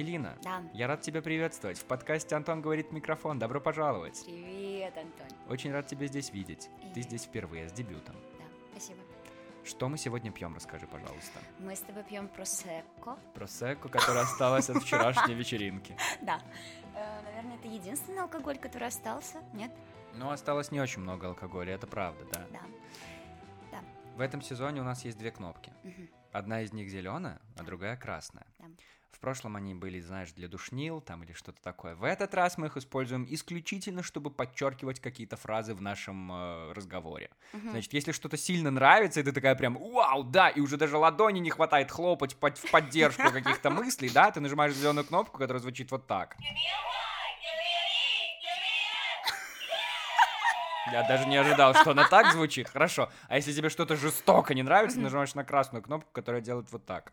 Ангелина, Да. я рад тебя приветствовать. В подкасте «Антон говорит в микрофон». Добро пожаловать. Привет, Антон. Очень рад тебя здесь видеть. Ты И- здесь впервые, с дебютом. Да, спасибо. Что мы сегодня пьем, расскажи, пожалуйста. Мы с тобой пьем просекко. Просекко, которое осталось от вчерашней вечеринки. Да. Э, наверное, это единственный алкоголь, который остался. Нет? Ну, осталось не очень много алкоголя, это правда, да. Да. В этом сезоне у нас есть две кнопки. Одна из них зеленая, а другая красная. В прошлом они были, знаешь, для душнил там или что-то такое. В этот раз мы их используем исключительно, чтобы подчеркивать какие-то фразы в нашем э, разговоре. Мгм. Значит, если что-то сильно нравится, и ты такая прям, вау, да, и уже даже ладони не хватает хлопать под- в поддержку каких-то мыслей, да, ты нажимаешь зеленую кнопку, которая звучит вот так. Я даже не ожидал, что она так звучит. Хорошо. А если тебе что-то жестоко не нравится, нажимаешь на красную кнопку, которая делает вот так.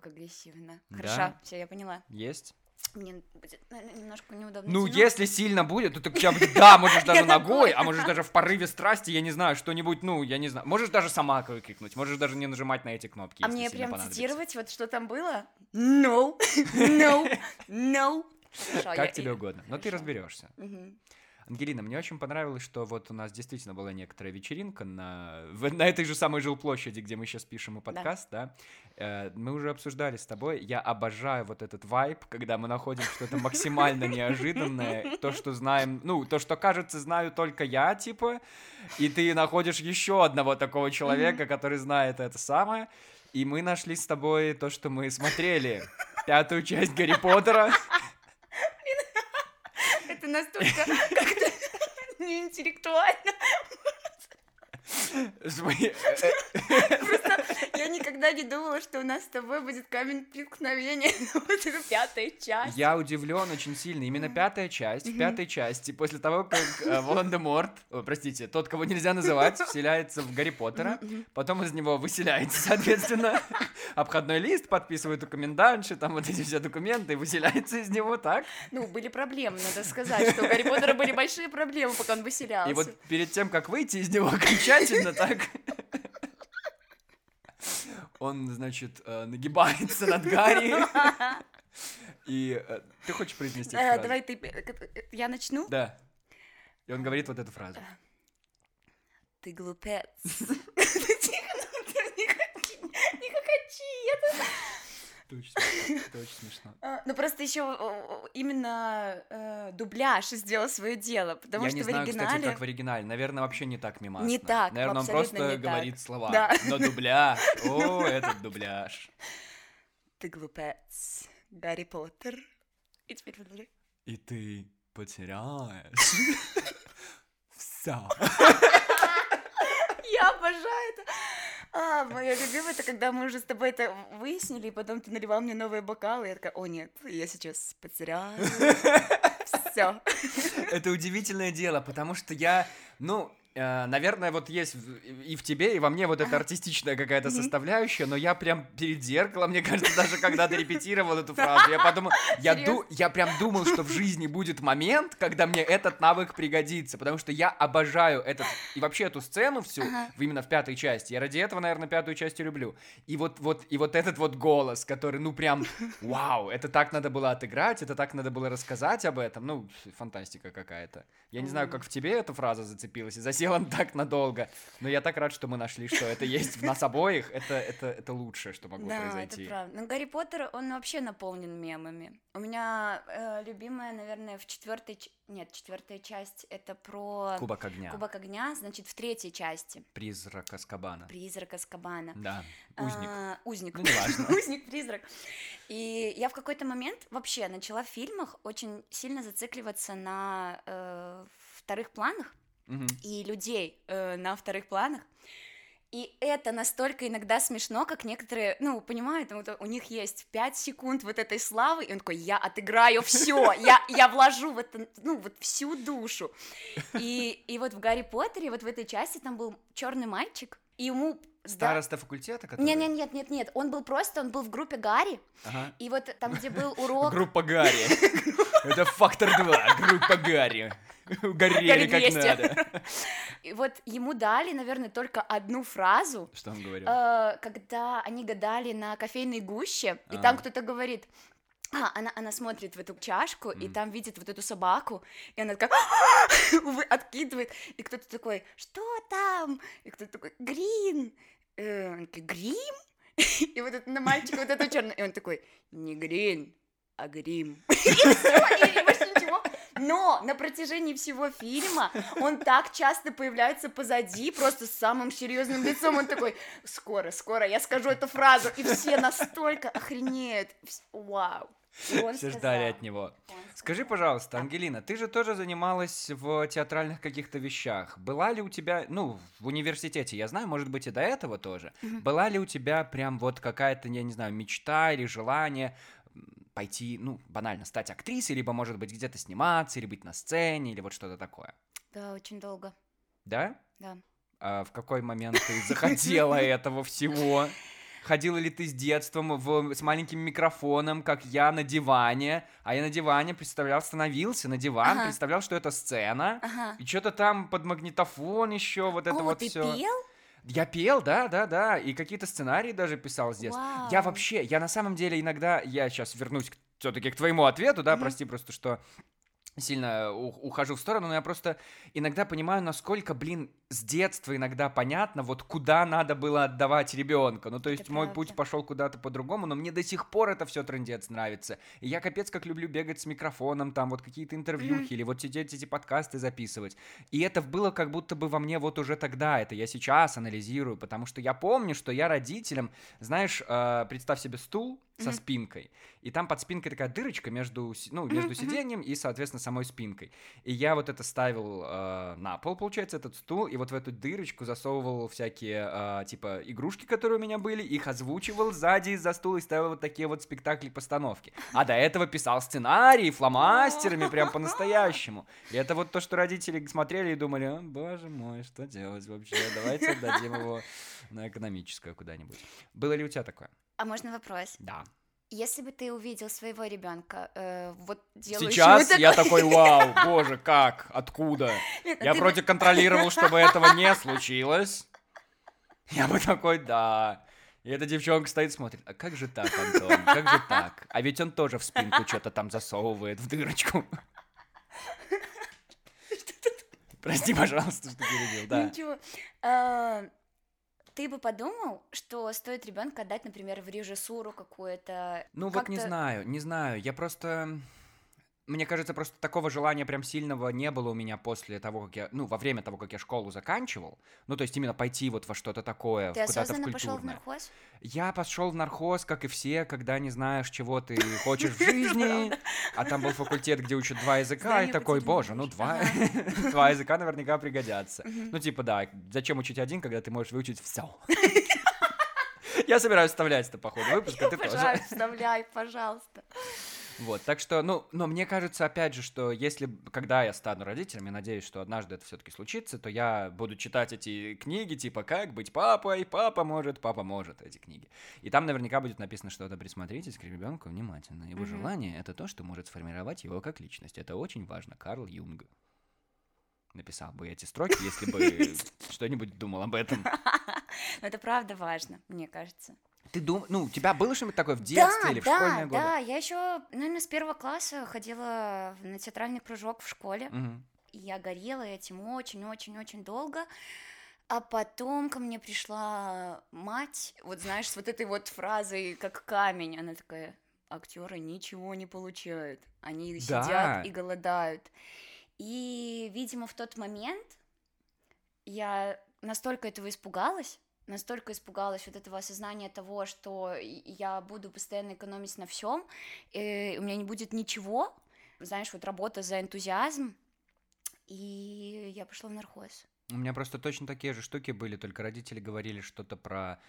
Как агрессивно. Да. Хорошо, все, я поняла. Есть? Мне будет, наверное, немножко неудобно. Ну, тянуть. если сильно будет, то ты тебя будет, да, можешь даже ногой, а можешь даже в порыве страсти, я не знаю, что-нибудь, ну, я не знаю. Можешь даже сама выкрикнуть, можешь даже не нажимать на эти кнопки, А мне прям цитировать, вот что там было? No, no, no. Как тебе угодно, но ты разберешься. Ангелина, мне очень понравилось, что вот у нас действительно была некоторая вечеринка на, на этой же самой жилплощади, где мы сейчас пишем и подкаст, да. Э, Мы уже обсуждали с тобой. Я обожаю вот этот вайб, когда мы находим что-то максимально неожиданное, то, что знаем, ну, то, что кажется, знаю только я, типа, и ты находишь еще одного такого человека, который знает это самое. И мы нашли с тобой то, что мы смотрели. Пятую часть Гарри Поттера. Настолько как-то неинтеллектуально. Просто я никогда не думала, что у нас с тобой будет камень преткновения. Вот это пятая часть. Я удивлен очень сильно. Именно пятая часть. В пятой части, после того, как э, Волан-де-Морт, простите, тот, кого нельзя называть, вселяется в Гарри Поттера, потом из него выселяется, соответственно, обходной лист, подписывает у комендантши, там вот эти все документы, выселяется из него, так? Ну, были проблемы, надо сказать, что у Гарри Поттера были большие проблемы, пока он выселялся. И вот перед тем, как выйти из него окончательно, так... Он, значит, э, нагибается над Гарри. И э, ты хочешь произнести Э, фразу? Давай ты... Я начну? Да. И он говорит вот эту фразу. Ты глупец. Тихо, ну, не хохочи, это- очень смешно. Это очень смешно. А, Ну, просто еще именно э, дубляж сделал свое дело, потому Я что не в знаю, оригинале... кстати, как в оригинале. Наверное, вообще не так мимасно. Не так, Наверное, он просто не так. говорит слова. Да. Но дубляж. О, этот дубляж. Ты глупец, Гарри Поттер. И теперь продолжай. И ты потеряешь. Все. Я обожаю это. А, мое любимое, это когда мы уже с тобой это выяснили, и потом ты наливал мне новые бокалы, я такая, о нет, я сейчас потеряю. Все. Это удивительное дело, потому что я, ну, наверное, вот есть и в тебе, и во мне вот эта артистичная какая-то составляющая, но я прям перед зеркалом, мне кажется, даже когда ты репетировал эту фразу, я подумал, я, ду- я прям думал, что в жизни будет момент, когда мне этот навык пригодится, потому что я обожаю этот, и вообще эту сцену всю, Ага. именно в пятой части, я ради этого, наверное, пятую часть и люблю. И вот, вот, и вот этот вот голос, который, ну, прям, вау, это так надо было отыграть, это так надо было рассказать об этом, ну, фантастика какая-то. Я не знаю, как в тебе эта фраза зацепилась и засела так надолго, но я так рад, что мы нашли, что это есть в нас обоих, это, это, это лучшее, что могло Да, произойти. это правда. Но Гарри Поттер, он вообще наполнен мемами. У меня э, любимая, наверное, в четвертой... Нет, четвертая часть это про Кубок огня, Кубок огня, значит, в третьей части. призрак Аскабана. Призрак Аскабана. Да, узник. А, узник. Ну, неважно. Узник-призрак. И я в какой-то момент вообще начала в фильмах очень сильно зацикливаться на э, вторых планах Мгм. и людей э, на вторых планах. И это настолько иногда смешно, как некоторые, ну, понимают, вот у них есть 5 секунд вот этой славы, и он такой, я отыграю все, я, я вложу в это, ну, вот всю душу. И, и вот в Гарри Поттере, вот в этой части там был черный мальчик, и ему... Староста факультета, который... Не, не, нет, нет, нет, он был просто, он был в группе Гарри, Ага. и вот там, где был урок... Группа Гарри. Это фактор 2, группа Гарри. Угорели Гарри как 200. надо. И вот ему дали, наверное, только одну фразу. Что он говорил? Э, когда они гадали на кофейной гуще, и А. там кто-то говорит, а, она, она смотрит в эту чашку, и Мгм. там видит вот эту собаку, и она такая откидывает, и кто-то такой, что там? И кто-то такой, грин. Э, он такой, грим? И вот это на мальчика вот это черное, и он такой, не грин, а грим. И всё, и больше ничего. Но на протяжении всего фильма он так часто появляется позади, просто с самым серьезным лицом. Он такой, скоро, скоро, я скажу эту фразу. И все настолько охренеют. Вау. Все сказал, ждали от него. Скажи, пожалуйста, Да. Ангелина, ты же тоже занималась в театральных каких-то вещах. Была ли у тебя, ну, в университете, я знаю, может быть, и до этого тоже, была ли у тебя прям вот какая-то, я не знаю, мечта или желание пойти, ну, банально, стать актрисой, либо, может быть, где-то сниматься, или быть на сцене, или вот что-то такое? Да, очень долго. Да? Да. А в какой момент ты захотела этого всего? Ходила ли ты с детством в, с маленьким микрофоном, как я на диване, а я на диване представлял, становился на диван, Ага. представлял, что это сцена, Ага. и что-то там под магнитофон еще, вот это О, вот ты все. пел? Я пел, да, да, да, и какие-то сценарии даже писал с детства. Я Вау. вообще, я на самом деле иногда, я сейчас вернусь все-таки к твоему ответу, да, Мгм. прости просто, что сильно ухожу в сторону, но я просто иногда понимаю, насколько, блин, с детства иногда понятно, вот куда надо было отдавать ребенка. Ну, то есть мой путь правда. пошел куда-то по-другому, но мне до сих пор это все трендец нравится. И я капец как люблю бегать с микрофоном, там вот какие-то интервьюхи или вот сидеть эти подкасты записывать. И это было как будто бы во мне вот уже тогда, это я сейчас анализирую, потому что я помню, что я родителям, знаешь, э, представь себе стул со спинкой, и там под спинкой такая дырочка между, ну, между сиденьем и, соответственно, самой спинкой. И я вот это ставил э, на пол, получается, этот стул, и вот в эту дырочку засовывал всякие, э, типа, игрушки, которые у меня были, их озвучивал сзади из-за стула и ставил вот такие вот спектакли-постановки. А до этого писал сценарии фломастерами прям по-настоящему. И это вот то, что родители смотрели и думали, «О, боже мой, что делать вообще? Давайте отдадим его на экономическое куда-нибудь. Было ли у тебя такое? А можно вопрос? Да. Если бы ты увидел своего ребенка, э, вот делающего Сейчас я такое- такой, вау, боже, как, откуда? Нет, а Я ты вроде контролировал, чтобы этого не случилось. Я бы такой, да. И эта девчонка стоит, смотрит, а как же так, Антон, как же так? А ведь он тоже в спинку что-то там засовывает в дырочку. Прости, пожалуйста, что перебил, да. Ничего. Ты бы подумал, что стоит ребенка отдать, например, в режиссуру какую-то. Ну вот не знаю, не знаю, я просто... Мне кажется, просто такого желания прям сильного не было у меня после того, как я... Ну, во время того, как я школу заканчивал. Ну, то есть именно пойти вот во что-то такое, Ты куда-то в осознанно пошел в культурное. нархоз? Я пошел в нархоз, как и все, когда не знаешь, чего ты хочешь в жизни. А там был факультет, где учат два языка, и такой, боже, ну душу». два, два языка наверняка пригодятся. Ну, типа, да, зачем учить один, когда ты можешь выучить все? Я собираюсь вставлять это по ходу выпуска, ты тоже. Вставляй, пожалуйста. Вот, так что, ну, но мне кажется, опять же, что если, когда я стану родителем, я надеюсь, что однажды это все-таки случится, то я буду читать эти книги, типа, как быть папой, папа может, папа может, эти книги. И там наверняка будет написано что-то, присмотритесь к ребенку внимательно. Его Мгм. желание — это то, что может сформировать его как личность. Это очень важно. Карл Юнг. Написал бы эти строки, если бы что-нибудь думал об этом. Но это правда важно, мне кажется. Ты дум... Ну, у тебя было что-нибудь такое в детстве да, или в да, школьные годы? да, я еще, наверное, с первого класса ходила на театральный кружок в школе. Мгм. И я горела этим очень-очень-очень долго. А потом ко мне пришла мать, вот знаешь, с вот этой вот фразой, как камень. Она такая, актеры ничего не получают. Они Да. сидят и голодают. И, видимо, в тот момент я настолько этого испугалась, настолько испугалась вот этого осознания того, что я буду постоянно экономить на всем, и у меня не будет ничего, знаешь, вот работа за энтузиазм, и я пошла в нархоз. У меня просто точно такие же штуки были, только родители говорили что-то про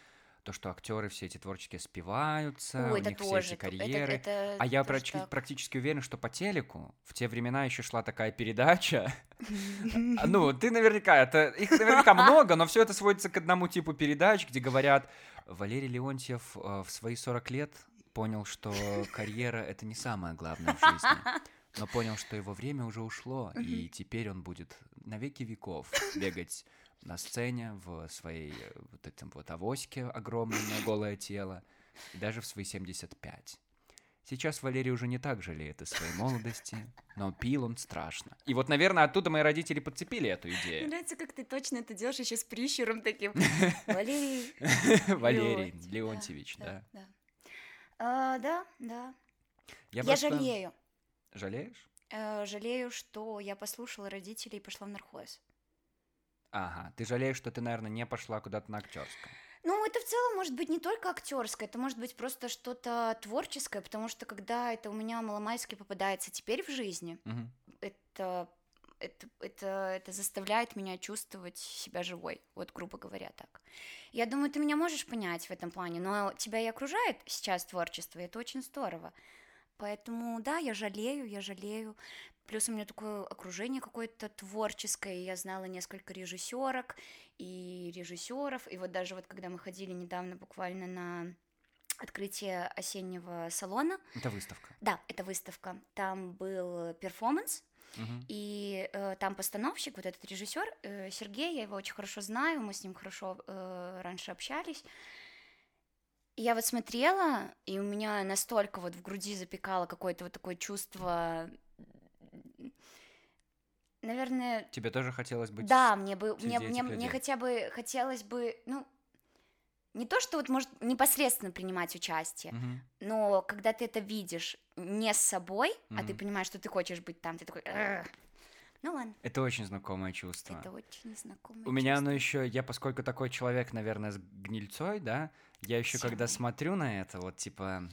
то, что актеры все эти творческие спиваются, у Ой, это них все тоже. эти это- карьеры. это а я практи- так. практически уверен, что по телеку в те времена еще шла такая передача. А, Ну, ты наверняка, это их наверняка много, но все это сводится к одному типу передач, где говорят, Валерий Леонтьев э, в свои 40 лет понял, что карьера это не самое главное в жизни. но понял, что его время уже ушло, и теперь он будет на веки веков бегать на сцене в своей э, вот этом вот авоське огромном на голое тело, и даже в свои 75. Сейчас Валерий уже не так жалеет о своей молодости, но пил он страшно. И вот, наверное, оттуда мои родители подцепили эту Мне идею. нравится, как ты точно это делаешь еще с прищуром таким. Валерий. Валерий Леонтьевич, да. Да, да. А. Я, жалею. Жалеешь? Э, жалею, что я послушала родителей и пошла в нархоз. Ага, ты жалеешь, что ты, наверное, не пошла куда-то на актерском. Ну, это в целом может быть не только актерское, это может быть просто что-то творческое, потому что когда это у меня маломальски попадается теперь в жизни, Мгм. это, это, это, это заставляет меня чувствовать себя живой, вот грубо говоря так. Я думаю, ты меня можешь понять в этом плане, но тебя и окружает сейчас творчество, и это очень здорово. Поэтому, да, я жалею, я жалею. Плюс у меня такое окружение какое-то творческое, я знала несколько режиссерок и режиссеров, и вот даже вот когда мы ходили недавно буквально на открытие осеннего салона, Это выставка. да, это выставка, там был перформанс, Мгм. и э, там постановщик, вот этот режиссер э, Сергей, я его очень хорошо знаю, мы с ним хорошо э, раньше общались. И я вот смотрела, и у меня настолько вот в груди запекало какое-то вот такое чувство, наверное, Тебе тоже хотелось быть... да, мне бы, мне, мне, людей. мне хотя бы хотелось бы, ну, не то, что вот может непосредственно принимать участие, Мгм. но когда ты это видишь не с собой, а ты понимаешь, что ты хочешь быть там, ты такой, ну ладно, Это очень знакомое чувство. это очень знакомое У меня оно чувство. еще, я поскольку такой человек, наверное, с гнильцой, да, я еще когда Темный. смотрю на это, вот типа,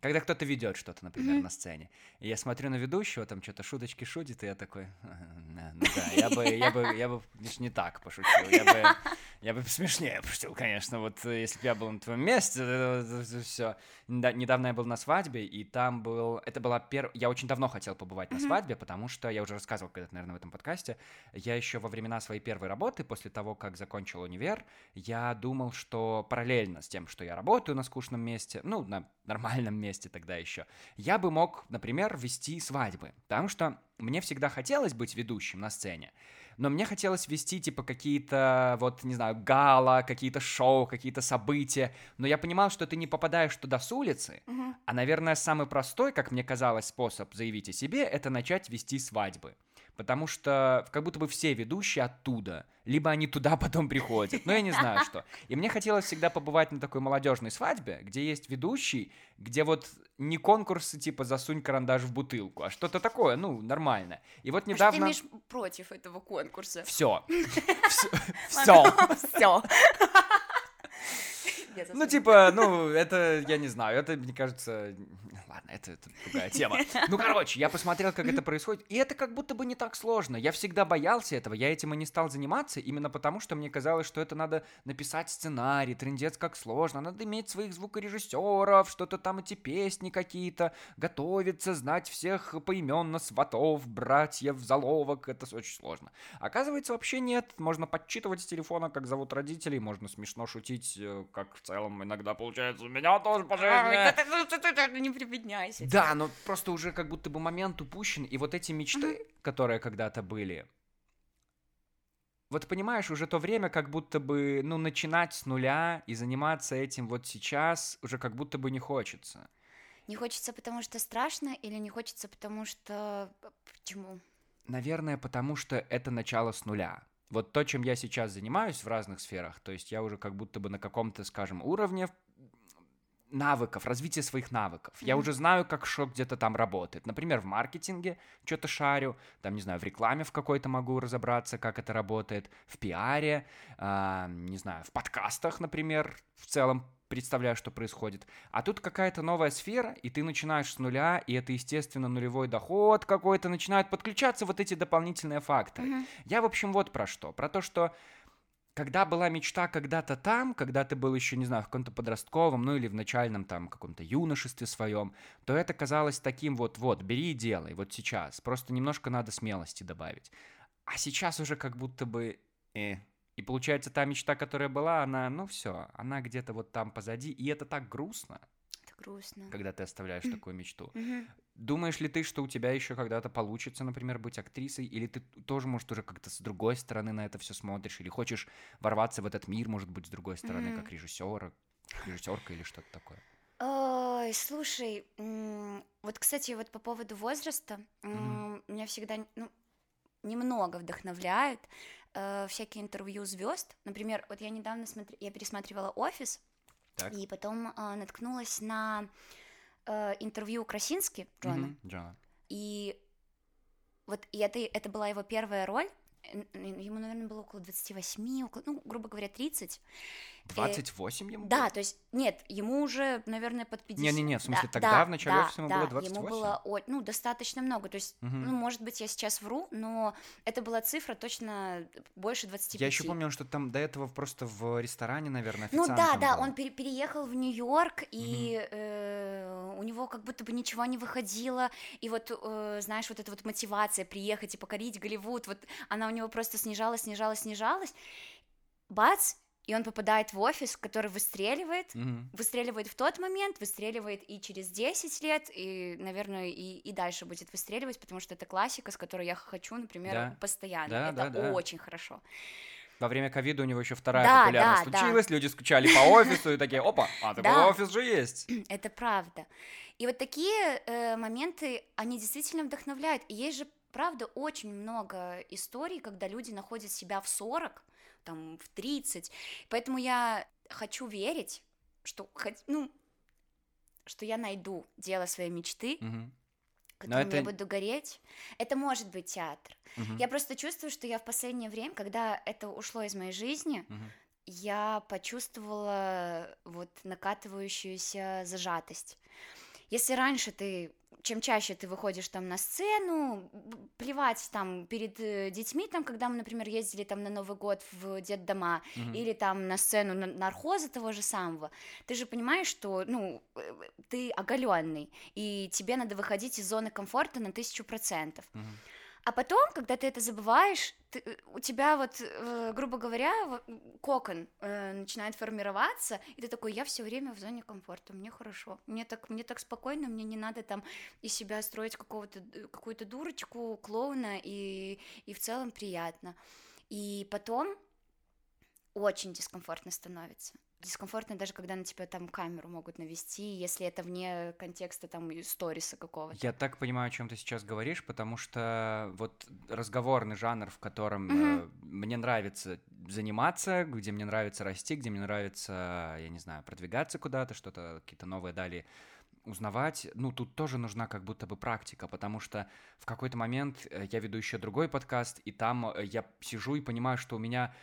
когда кто-то ведет что-то, например, Мгм. на сцене, и я смотрю на ведущего, там что-то шуточки шутит, и я такой, «Да, ну да, я бы, я бы, я бы лишь не так пошутил, я бы, я бы смешнее пошутил, конечно, вот э, если бы я был на твоем месте, все. Недавно я был на свадьбе, и там был, это была первая, я очень давно хотел побывать на свадьбе, потому что я уже рассказывал когда-то, наверное, в этом подкасте, я еще во времена своей первой работы, после того, как закончил универ, я думал, что параллельно с тем, что я работаю на скучном месте, ну, на нормальном месте тогда еще, я бы мог, например, вести свадьбы. Потому что мне всегда хотелось быть ведущим на сцене, но мне хотелось вести, типа, какие-то, вот, не знаю, гала, какие-то шоу, какие-то события, но я понимал, что ты не попадаешь туда с улицы, Мгм. а, наверное, самый простой, как мне казалось, способ заявить о себе, это начать вести свадьбы. Потому что как будто бы все ведущие оттуда, либо они туда потом приходят, но я не знаю что. И мне хотелось всегда побывать на такой молодежной свадьбе, где есть ведущий, где вот не конкурсы типа «засунь карандаш в бутылку», а что-то такое, ну, нормально. И вот А что ты недавно... имеешь против этого конкурса? Все. Все. Все. Ну, типа, ну, это, я не знаю, это, мне кажется, ладно, это, это другая тема. Ну, короче, я посмотрел, как это происходит, и это как будто бы не так сложно. Я всегда боялся этого, я этим и не стал заниматься, именно потому, что мне казалось, что это надо написать сценарий, трендец как сложно, надо иметь своих звукорежиссеров, что-то там эти песни какие-то, готовиться, знать всех поименно, сватов, братьев, заловок, это очень сложно. Оказывается, вообще нет, можно подсчитывать с телефона, как зовут родителей, можно смешно шутить, э, как в целом иногда получается у меня тоже по жизни. Не прибедняйся. Да, но просто уже как будто бы момент упущен, и вот эти мечты, которые когда-то были, вот понимаешь, уже то время как будто бы, ну, начинать с нуля и заниматься этим вот сейчас уже как будто бы не хочется. Не хочется, потому что страшно, или не хочется, потому что... Почему? Наверное, потому что это начало с нуля. Вот то, чем я сейчас занимаюсь в разных сферах, то есть я уже как будто бы на каком-то, скажем, уровне навыков, развития своих навыков. Я Мгм. уже знаю, как что где-то там работает. Например, в маркетинге что-то шарю, там, не знаю, в рекламе в какой-то могу разобраться, как это работает, в пиаре, а, не знаю, в подкастах, например, в целом представляю, что происходит. А тут какая-то новая сфера, и ты начинаешь с нуля, и это, естественно, нулевой доход какой-то, начинают подключаться вот эти дополнительные факторы. Мгм. Я, в общем, вот про что. Про то, что когда была мечта когда-то там, когда ты был еще, не знаю, в каком-то подростковом, ну или в начальном там каком-то юношестве своем, то это казалось таким вот, вот, бери и делай, вот сейчас. Просто немножко надо смелости добавить. А сейчас уже как будто бы... э. И получается, та мечта, которая была, она, ну все, она где-то вот там позади, и это так грустно. Грустно. Когда ты оставляешь такую мечту. Думаешь ли ты, что у тебя еще когда-то получится, например, быть актрисой, или ты тоже, может, уже как-то с другой стороны на это все смотришь, или хочешь ворваться в этот мир, может быть, с другой стороны, как режиссера, режиссерка или что-то такое? Ой, слушай, вот, кстати, вот по поводу возраста, меня всегда, ну, немного вдохновляют э, всякие интервью звезд. Например, вот я недавно смотр... я пересматривала «Офис», Так. и потом э, наткнулась на э, интервью Красински Джона, Мгм, Джона. и вот и это, это была его первая роль, ему, наверное, было около 28, около, ну, грубо говоря, 30. 28 ему Э, Да, было? то есть, нет, ему уже, наверное, под 50. Не-не-не, в смысле, Да, тогда да, в начале да, офиса ему да, было 28? ему было, о- ну, достаточно много, то есть, Мгм. ну, может быть, я сейчас вру, но это была цифра точно больше 25. Я еще помню, что там до этого просто в ресторане, наверное, Ну да, да, был. он пере- переехал в Нью-Йорк, и э, у него как будто бы ничего не выходило, и вот, э, знаешь, вот эта вот мотивация приехать и покорить Голливуд, вот она у него просто снижалась, снижалась, снижалась, бац, и он попадает в офис, который выстреливает, Мгм. выстреливает в тот момент, выстреливает и через 10 лет, и, наверное, и, и дальше будет выстреливать, потому что это классика, с которой я хочу, например, Да. постоянно. Да, это да, да. очень хорошо. Во время ковида у него еще вторая Да, популярность да, да. случилась, люди скучали по офису и такие, опа, а такой Да. офис же есть. Это правда. И вот такие э, моменты, они действительно вдохновляют. И есть же, правда, очень много историй, когда люди находят себя в 40, там, в 30. Поэтому я хочу верить, что, хоть- ну, что я найду дело своей мечты, Мгм. которым я это- буду гореть. Это может быть театр. Мгм. Я просто чувствую, что я в последнее время, когда это ушло из моей жизни, Мгм. я почувствовала вот накатывающуюся зажатость. Если раньше ты, чем чаще ты выходишь там на сцену, плевать там перед э, детьми, там, когда мы, например, ездили там на Новый год в детдома, Мгм. или там на сцену на- нархоза того же самого, ты же понимаешь, что, ну, э, ты оголенный, и тебе надо выходить из зоны комфорта на тысячу процентов. Мгм. А потом, когда ты это забываешь, ты- э, у тебя вот, э, грубо говоря, кокон э, начинает формироваться, и ты такой, я все время в зоне комфорта, мне хорошо, мне так, мне так спокойно, мне не надо там из себя строить какого-то, д- какую-то дурочку, клоуна, и, и в целом приятно. И потом очень дискомфортно становится. Дискомфортно даже, когда на тебя там камеру могут навести, если это вне контекста там сториса какого-то. Я так понимаю, о чем ты сейчас говоришь, потому что вот разговорный жанр, в котором Мгм. э, мне нравится заниматься, где мне нравится расти, где мне нравится, я не знаю, продвигаться куда-то, что-то, какие-то новые дали узнавать, ну, тут тоже нужна как будто бы практика, потому что в какой-то момент э, я веду еще другой подкаст, и там э, я сижу и понимаю, что у меня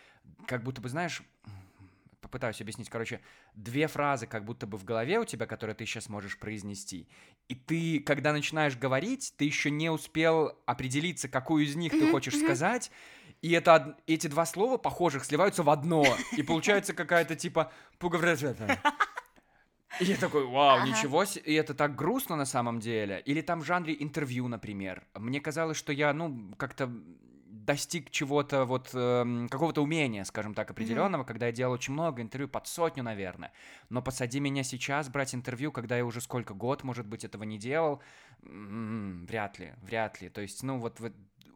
как будто бы, знаешь, попытаюсь объяснить, короче, две фразы как будто бы в голове у тебя, которые ты сейчас можешь произнести, и ты, когда начинаешь говорить, ты еще не успел определиться, какую из них ты хочешь сказать, и это, эти два слова похожих сливаются в одно, и получается какая-то типа. И я такой, вау, Ага. ничего себе, и это так грустно на самом деле. Или там в жанре интервью, например. Мне казалось, что я, ну, как-то достиг чего-то, вот, эм, какого-то умения, скажем так, определенного, когда я делал очень много интервью, под сотню, наверное. Но посади меня сейчас брать интервью, когда я уже сколько год, может быть, этого не делал, м, вряд ли, вряд ли. То есть, ну, вот, вот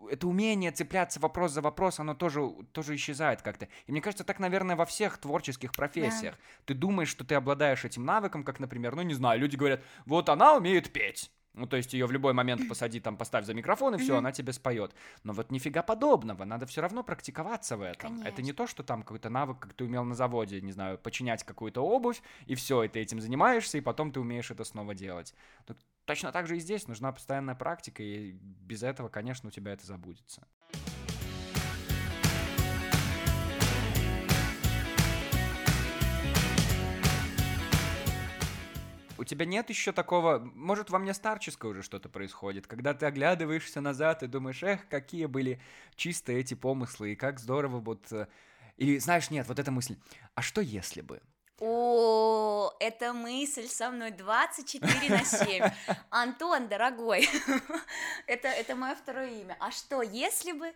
это умение цепляться вопрос за вопрос, оно тоже, тоже исчезает как-то. И мне кажется, так, наверное, во всех творческих профессиях. Ты думаешь, что ты обладаешь этим навыком, как, например, ну, не знаю, люди говорят, вот она умеет петь. Ну, то есть ее в любой момент посади, там, поставь за микрофон, и все, она тебе споет. Но вот нифига подобного, надо все равно практиковаться в этом. Это не Конечно. то, что там какой-то навык, как ты умел на заводе, не знаю, починять какую-то обувь, и все, и ты этим занимаешься, и потом ты умеешь это снова делать. Тут точно так же и здесь нужна постоянная практика, и без этого, конечно, у тебя это забудется. У тебя нет еще такого, может, во мне старческое уже что-то происходит, когда ты оглядываешься назад и думаешь, эх, какие были чистые эти помыслы, и как здорово вот... э, Или, знаешь, нет, вот эта мысль, а что если бы? О, эта мысль со мной 24 на 7. Антон, дорогой, это, это мое второе имя. А что, если бы...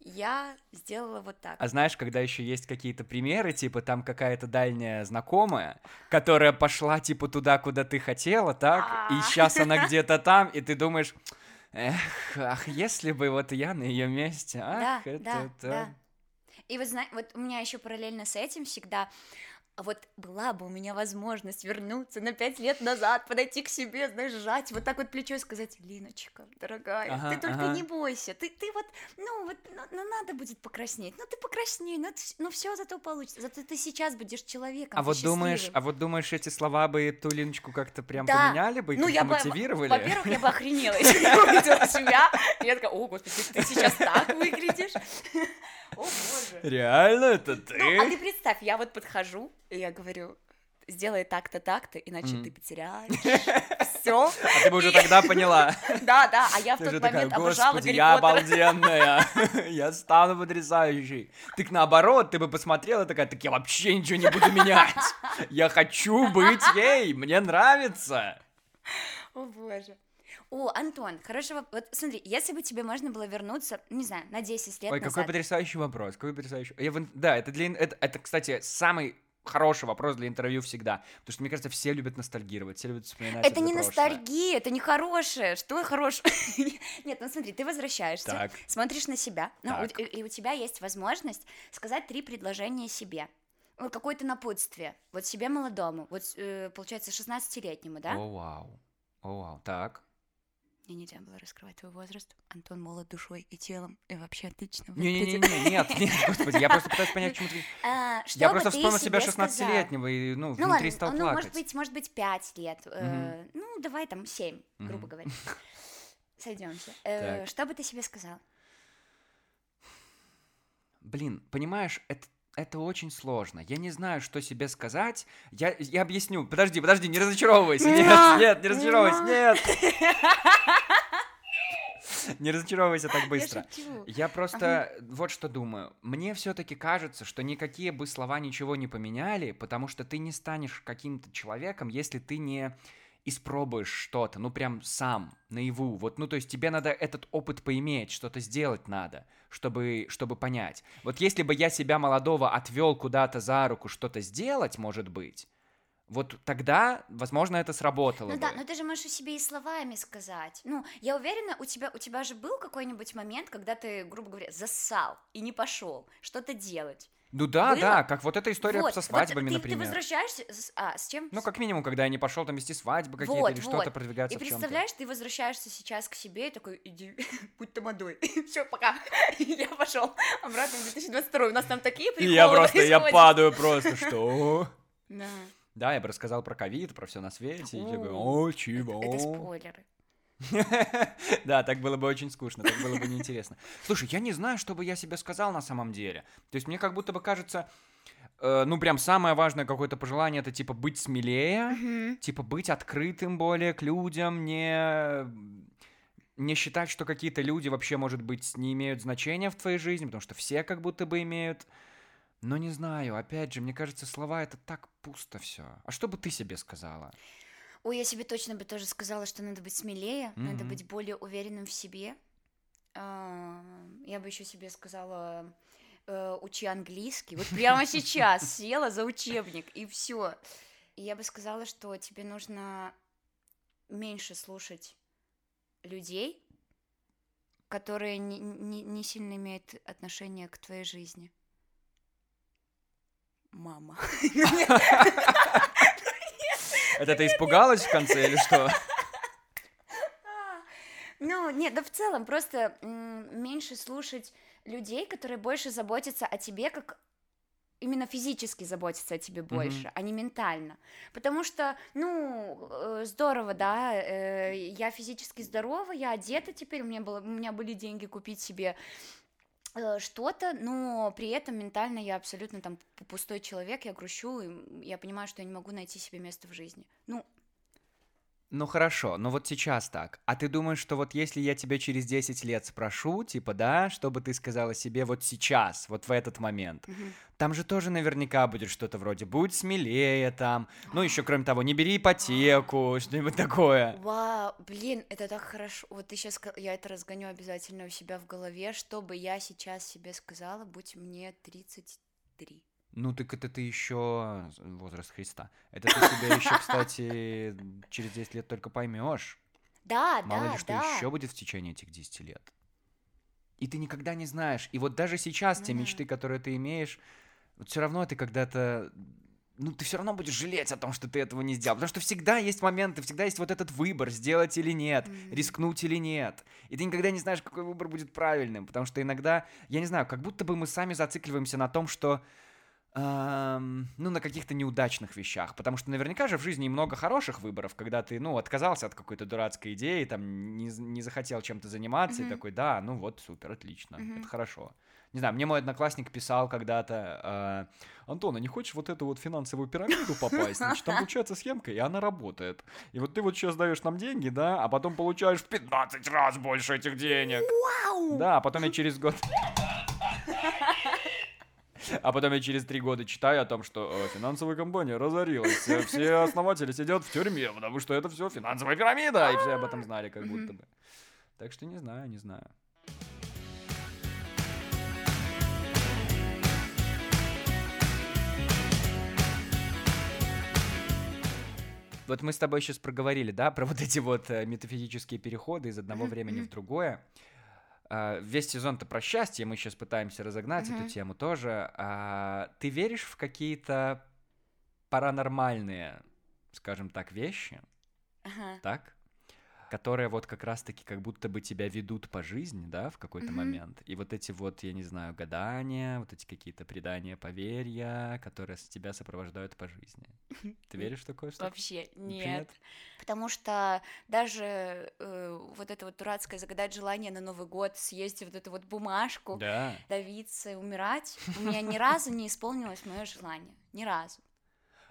я сделала вот так. А знаешь, когда еще есть какие-то примеры, типа там какая-то дальняя знакомая, которая пошла типа туда, куда ты хотела, так, и сейчас А. она где-то там, и ты думаешь, эх, ах, если бы вот я на ее месте, Да, ах, это, да, это... да. И вот, вот у меня еще параллельно с этим всегда а вот была бы у меня возможность вернуться на пять лет назад, подойти к себе, знаешь, сжать вот так вот плечо и сказать, Линочка, дорогая, Ага, ты только ага. не бойся, ты, ты вот, ну вот, ну, ну, надо будет покраснеть, ну ты покрасней, ну, ты- ну все зато получится, зато ты сейчас будешь человеком, А вот думаешь, счастливым». а вот думаешь, эти слова бы ту Линочку как-то прям Да. поменяли бы, Ну, я бы, мотивировали? во-первых, я бы охренела, если бы я увидела себя. Я такая, о, господи, ты сейчас так выглядишь. О, боже. Реально, это ты? Ну, а ты представь, я вот подхожу, и я говорю, сделай так-то, так-то, иначе ты потеряешь все. А ты бы уже тогда поняла. Да, да, а я в тот момент обожала Гарри я обалденная, я стану потрясающей. Так наоборот, ты бы посмотрела такая, так я вообще ничего не буду менять. Я хочу быть ей, мне нравится. О, боже. О, Антон, вопрос. Вот смотри, если бы тебе можно было вернуться, не знаю, на 10 лет Ой, какой назад. потрясающий вопрос, какой потрясающий. Я Да, это для... Это, это, кстати, самый хороший вопрос для интервью всегда. Потому что, мне кажется, все любят ностальгировать, все любят вспоминать Это не прошлое. ностальгия, это не хорошее. Что хорошее? Нет, ну смотри, ты возвращаешься, Так. смотришь на себя, ну, у- и у тебя есть возможность сказать три предложения себе. Ну, какое-то напутствие. Вот себе молодому, вот, э, получается, 16-летнему, да? О, вау. О, вау. Так. Мне нельзя было раскрывать твой возраст. Антон молод душой и телом, и вообще отлично. Не-не-не, выглядит. нет, нет, господи, я просто пытаюсь понять, почему ты... А, Я просто вспомнил себя себе сказал? 16-летнего и, ну, Ну внутри ладно, стал ну, плакать. может быть, может быть, 5 лет. э, ну, давай там 7, грубо говоря. Сойдемся. Э, что бы ты себе сказал? Блин, понимаешь, это, это очень сложно. Я не знаю, что себе сказать. Я, я объясню. Подожди, подожди, не разочаровывайся. Нет, нет, не разочаровывайся, нет. Не разочаровывайся так быстро. Я просто вот что думаю. Мне все-таки кажется, что никакие бы слова ничего не поменяли, потому что ты не станешь каким-то человеком, если ты не испробуешь что-то, ну прям сам, наяву. Вот, ну то есть тебе надо этот опыт поиметь, что-то сделать надо, чтобы, чтобы понять. Вот если бы я себя молодого отвел куда-то за руку что-то сделать, может быть, вот тогда, возможно, это сработало Ну бы. да, но ты же можешь себе и словами сказать. Ну, я уверена, у тебя, у тебя же был какой-нибудь момент, когда ты, грубо говоря, зассал и не пошел что-то делать. Ну да, Было? да, как вот эта история Вот, со вот свадьбами, ты, например. Ты возвращаешься, с- а, с чем? Ну, как минимум, когда я не пошел там вести свадьбы какие-то Вот, или вот. что-то продвигаться И представляешь, ты возвращаешься сейчас к себе и такой, иди, будь тамадой. Все, пока. Я пошел обратно в 2022. У нас там такие И приколы я просто, я падаю просто, что? Да. Да, я бы рассказал про ковид, про все на свете, и такой, У, о, чего? Это спойлеры. Да, так было бы очень скучно, так было бы неинтересно. Слушай, я не знаю, что бы я себе сказал на самом деле. То есть мне как будто бы кажется, э, ну прям самое важное какое-то пожелание, это типа быть смелее, типа быть открытым более к людям, не не считать, что какие-то люди вообще, может быть, не имеют значения в твоей жизни, потому что все как будто бы имеют. Но не знаю, опять же, мне кажется, слова это так пусто все. А что бы ты себе сказала? Ой, я себе точно бы тоже сказала, что надо быть смелее, надо Мгм. быть более уверенным в себе. А, Я бы еще себе сказала, э, учи английский. Вот прямо сейчас села за учебник и все. И я бы сказала, что тебе нужно меньше слушать людей, которые не, не- не сильно имеют отношение к твоей жизни. Мама. Это ты испугалась в конце или что? Ну, нет, да в целом просто меньше слушать людей, которые больше заботятся о тебе, как именно физически заботятся о тебе больше, а не ментально. Потому что, ну, э, здорово, да, э, я физически здорова, я одета теперь, у меня, было, у меня были деньги купить себе что-то, но при этом ментально я абсолютно там пустой человек, я грущу, и я понимаю, что я не могу найти себе место в жизни. Ну, Ну хорошо, но вот сейчас так. А ты думаешь, что вот если я тебя через 10 лет спрошу, типа, да, что бы ты сказала себе вот сейчас, вот в этот момент, Мгм. там же тоже наверняка будет что-то вроде «будь смелее» там, ну еще кроме того, не бери ипотеку, что-нибудь такое. Вау, блин, это так хорошо. Вот ты сейчас, я это разгоню обязательно у себя в голове, чтобы я сейчас себе сказала, будь мне 33. Ну так это ты еще возраст Христа. Это ты себя еще, кстати, через 10 лет только поймешь. Да, Мало да, ли что да. еще будет в течение этих 10 лет. И ты никогда не знаешь. И вот даже сейчас те Ну да. мечты, которые ты имеешь, вот все равно ты когда-то ну, ты все равно будешь жалеть о том, что ты этого не сделал. Потому что всегда есть моменты, всегда есть вот этот выбор, сделать или нет, Мгм. рискнуть или нет. И ты никогда не знаешь, какой выбор будет правильным. Потому что иногда, я не знаю, как будто бы мы сами зацикливаемся на том, что ну, на каких-то неудачных вещах. Потому что наверняка же в жизни и много хороших выборов, когда ты, ну, отказался от какой-то дурацкой идеи, там, не, не захотел чем-то заниматься, и Мгм. такой, да, ну вот, супер, отлично, Мгм. это хорошо. Не знаю, мне мой одноклассник писал когда-то, а, Антон, а не хочешь вот эту вот финансовую пирамиду попасть? Значит, там получается схемка, и она работает. И вот ты вот сейчас даешь нам деньги, да, а потом получаешь в 15 раз больше этих денег. Вау! Да, а потом я через год... А потом я через три года читаю о том, что финансовая компания разорилась. Все основатели сидят в тюрьме, потому что это все финансовая пирамида. И все об этом знали, как будто бы. Так что не знаю, не знаю. Вот мы с тобой сейчас проговорили, да, про вот эти вот э, метафизические переходы из одного времени в другое. А, Весь сезон-то про счастье, мы сейчас пытаемся разогнать Мгм. эту тему тоже. А, Ты веришь в какие-то паранормальные, скажем так, вещи, Ага. так? Которые вот как раз-таки как будто бы тебя ведут по жизни, да, в какой-то Мгм. момент. И вот эти вот, я не знаю, гадания, вот эти какие-то предания, поверья, которые тебя сопровождают по жизни. Ты веришь в такое что Вообще нет. Потому что даже э, вот это вот дурацкое загадать желание на Новый год, съесть вот эту вот бумажку, Да. давиться умирать, у меня ни разу не исполнилось мое желание. Ни разу.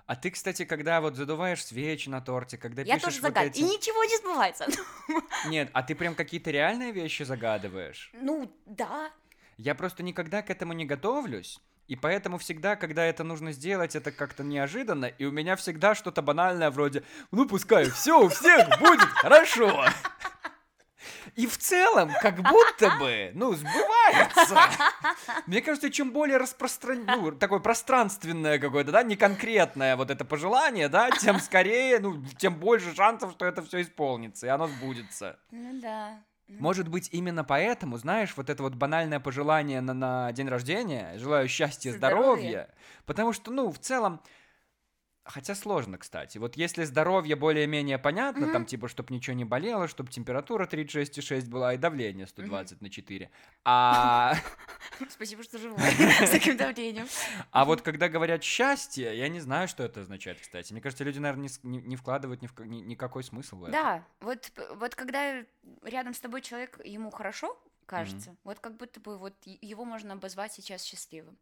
А ты, кстати, когда вот задуваешь свечи на торте, когда Я пишешь тоже вот загадываю. эти... И ничего не сбывается. Нет, а ты прям какие-то реальные вещи загадываешь? Ну, да. Я просто никогда к этому не готовлюсь, и поэтому всегда, когда это нужно сделать, это как-то неожиданно, и у меня всегда что-то банальное вроде «Ну, пускай все у всех будет хорошо». И в целом, как будто бы, ну, сбывается. Мне кажется, чем более распространенное, ну, такое пространственное какое-то, да, не конкретное вот это пожелание, да, тем скорее, ну, тем больше шансов, что это все исполнится, и оно сбудется. Ну да. Ну, Может быть, именно поэтому, знаешь, вот это вот банальное пожелание на, на день рождения, желаю счастья, Здоровья. здоровья, потому что, ну, в целом, хотя сложно, кстати, вот если здоровье более-менее понятно, Мгм. там, типа, чтобы ничего не болело, чтобы температура 36,6 была и давление 120 на 4, а, Спасибо, что живой с таким давлением. а вот когда говорят счастье, я не знаю, что это означает, кстати. Мне кажется, люди, наверное, не, не- вкладывают ни в ка- ни- никакой смысл в это. Да, вот, вот когда рядом с тобой человек, ему хорошо, кажется, вот как будто бы вот его можно обозвать сейчас счастливым.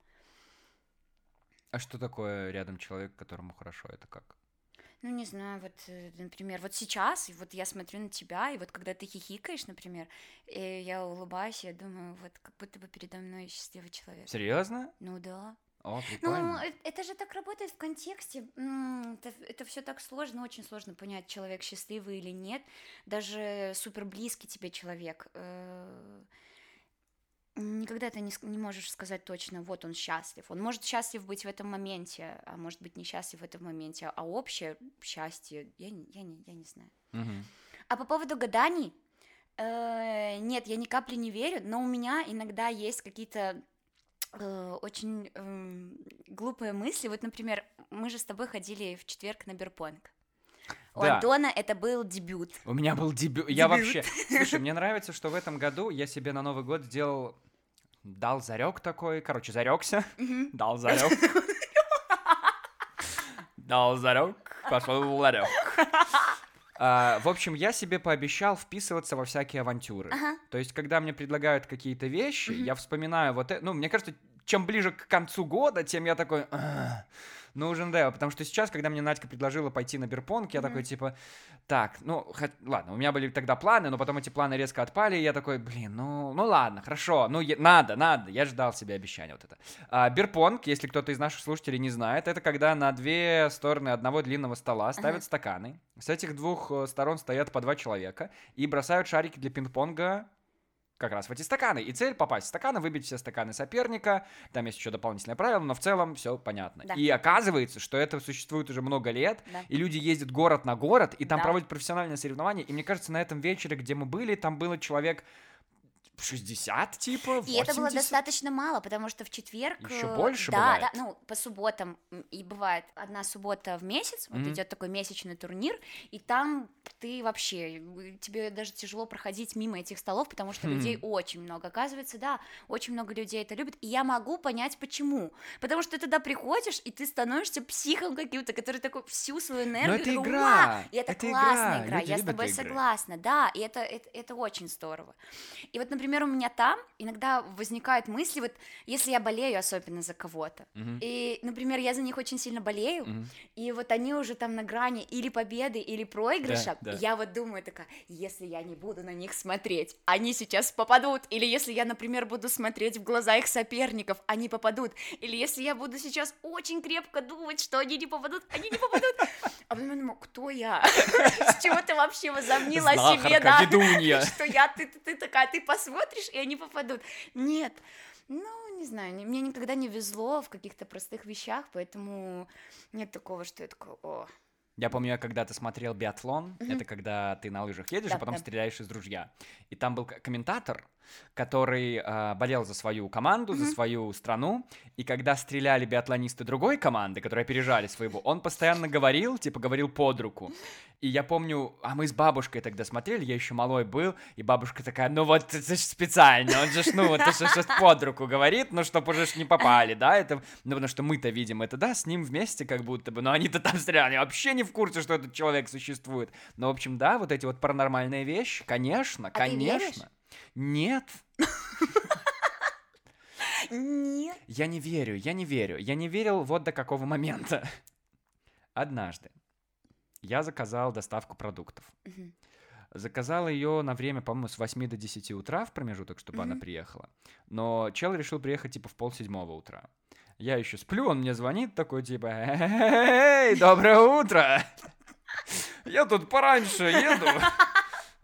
А что такое рядом человек, которому хорошо? Это как? Ну, не знаю, вот, э, например, вот сейчас, и вот я смотрю на тебя, и вот когда ты хихикаешь, например, и я улыбаюсь, я думаю, вот как будто бы передо мной счастливый человек. Серьезно? Ну да. О, Ну, прикольно. э- это же так работает в контексте. м, Это, все так сложно, очень сложно понять, человек счастливый или нет. Даже супер близкий тебе человек. э, Никогда ты не, не можешь сказать точно, вот он счастлив. Он может счастлив быть в этом моменте, а может быть несчастлив в этом моменте. А общее счастье, я, не- я, не, я не знаю. Мгм. А по поводу гаданий, э, нет, я ни капли не верю, но у меня иногда есть какие-то э, очень эм, глупые мысли. Вот, например, мы же с тобой ходили в четверг на Берпонг. У Да. Антона это был дебют. У меня был дебют. Я вообще... Слушай, мне нравится, что в этом году я себе на Новый год сделал... Дал зарек такой. Короче, зарекся. Мгм. Дал зарек. Дал зарек. Пошел в ларек. А, в общем, я себе пообещал вписываться во всякие авантюры. Ага. То есть, когда мне предлагают какие-то вещи, я вспоминаю вот это. Ну, мне кажется, чем ближе к концу года, тем я такой, нужен Део, потому что сейчас, когда мне Надька предложила пойти на Бирпонг, я mm-hmm. такой, типа, так, ну, хоть, ладно, у меня были тогда планы, но потом эти планы резко отпали, и я такой, блин, ну, ну ладно, хорошо, ну, я, надо, надо, я ждал себе обещания вот это. А, Бирпонг, если кто-то из наших слушателей не знает, это когда на две стороны одного длинного стола ставят uh-huh. стаканы, с этих двух э, сторон стоят по два человека и бросают шарики для пинг-понга как раз в эти стаканы. И цель попасть в стаканы, выбить все стаканы соперника. Там есть еще дополнительное правило, но в целом все понятно. Да. И оказывается, что это существует уже много лет, да. и люди ездят город на город, и там да. проводят профессиональные соревнования. И мне кажется, на этом вечере, где мы были, там было человек 60, типа, 80. И это было достаточно мало, потому что в четверг... Еще больше да, бывает? Да, ну, по субботам, и бывает одна суббота в месяц, mm-hmm. вот идет такой месячный турнир, и там ты вообще, тебе даже тяжело проходить мимо этих столов, потому что mm-hmm. людей очень много. Оказывается, да, очень много людей это любят, и я могу понять, почему. Потому что ты туда приходишь, и ты становишься психом каким-то, который такой всю свою энергию... Но это игра! И это, это классная игра, игра. я с тобой согласна, да, и это, это, это очень здорово. И вот, например, например, у меня там иногда возникают мысли, вот если я болею особенно за кого-то, uh-huh. и, например, я за них очень сильно болею, uh-huh. и вот они уже там на грани или победы, или проигрыша, да, да. я вот думаю такая, если я не буду на них смотреть, они сейчас попадут, или если я, например, буду смотреть в глаза их соперников, они попадут, или если я буду сейчас очень крепко думать, что они не попадут, они не попадут, а потом я думаю, кто я? С чего ты вообще возомнила себе, да? Что я, ты, ты, ты такая, ты посмотришь, и они попадут. Нет. Ну, не знаю, мне никогда не везло в каких-то простых вещах, поэтому нет такого, что я такой, о, я помню, я когда-то смотрел биатлон, mm-hmm. это когда ты на лыжах едешь, да, а потом да. стреляешь из ружья. И там был комментатор, который э, болел за свою команду, mm-hmm. за свою страну, и когда стреляли биатлонисты другой команды, которые опережали своего, он постоянно говорил, типа говорил под руку. И я помню, а мы с бабушкой тогда смотрели, я еще малой был, и бабушка такая, ну вот это же специально, он же, ну вот это же под руку говорит, ну чтобы уже не попали, да, это, ну потому что мы-то видим это, да, с ним вместе как будто бы, но они-то там стреляли, они вообще не в курсе, что этот человек существует. Но, в общем, да, вот эти вот паранормальные вещи, конечно, а конечно. Нет. Нет. Я не верю, я не верю. Я не верил вот до какого момента. Однажды я заказал доставку продуктов. Угу. Заказал ее на время, по-моему, с 8 до 10 утра в промежуток, чтобы угу. она приехала. Но чел решил приехать типа в пол седьмого утра. Я еще сплю, он мне звонит такой типа, эй, доброе утро! Я тут пораньше еду.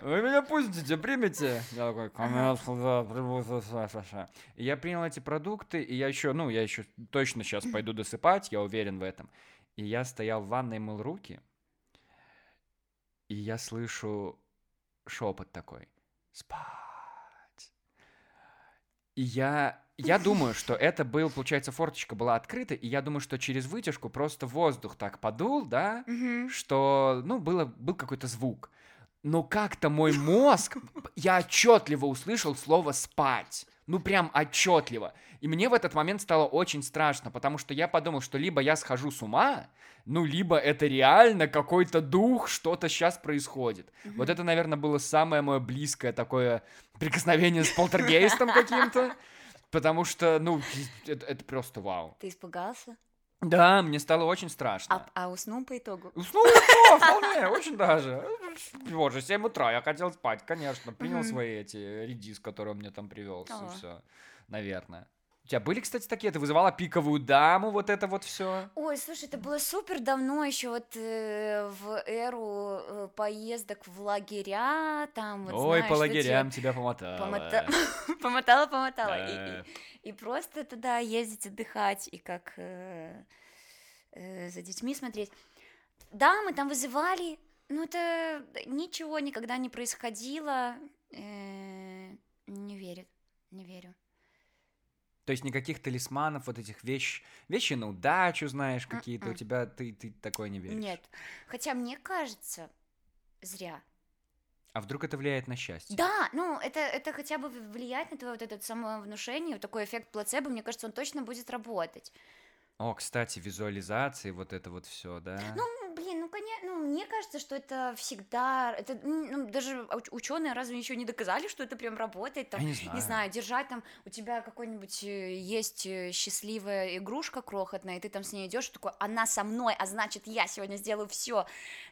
Вы меня пустите, примете? Я такой, конечно, да, приму. И я принял эти продукты, и я еще, ну, я еще точно сейчас пойду досыпать, я уверен в этом. И я стоял в ванной, мыл руки, и я слышу шепот такой. Спать. И я, я думаю, что это был, получается, форточка была открыта, и я думаю, что через вытяжку просто воздух так подул, да, что, ну, было, был какой-то звук. Но как-то мой мозг, я отчетливо услышал слово «спать». Ну, прям отчетливо. И мне в этот момент стало очень страшно, потому что я подумал, что либо я схожу с ума, ну, либо это реально какой-то дух, что-то сейчас происходит. Mm-hmm. Вот это, наверное, было самое мое близкое такое прикосновение с полтергейстом каким-то. Потому что, ну, это, это просто вау. Ты испугался? Да, мне стало очень страшно. А, а уснул по итогу? Уснул легко, вполне, очень даже. Боже, 7 утра, я хотел спать, конечно. Принял свои эти редис, которые он мне там привел. Все, наверное. У тебя были, кстати, такие? Ты вызывала пиковую даму, вот это вот все? Ой, слушай, это было супер давно, еще вот э, в эру э, поездок в лагеря, там вот, Ой, знаешь, по лагерям тебя помотала. Помота... помотала, помотала. И, и, и просто туда ездить отдыхать, и как э, э, за детьми смотреть. Да, мы там вызывали, но это ничего никогда не происходило. Э, не верю, не верю. То есть никаких талисманов, вот этих вещь, вещи на удачу, знаешь, какие-то у тебя, ты, ты такое не веришь? Нет. Хотя мне кажется, зря. А вдруг это влияет на счастье? Да, ну это, это хотя бы влияет на твое вот это самовнушение, вот такой эффект плацебо, мне кажется, он точно будет работать. О, кстати, визуализации, вот это вот все, да? Ну, блин, ну, конечно, ну, мне кажется, что это всегда, это ну, даже ученые разве еще не доказали, что это прям работает, там, Я не знаю. не знаю, держать там, у тебя какой-нибудь э, есть э, счастливая игрушка крохотная, и ты там с ней идешь, такой, она со мной, а значит, я сегодня сделаю все,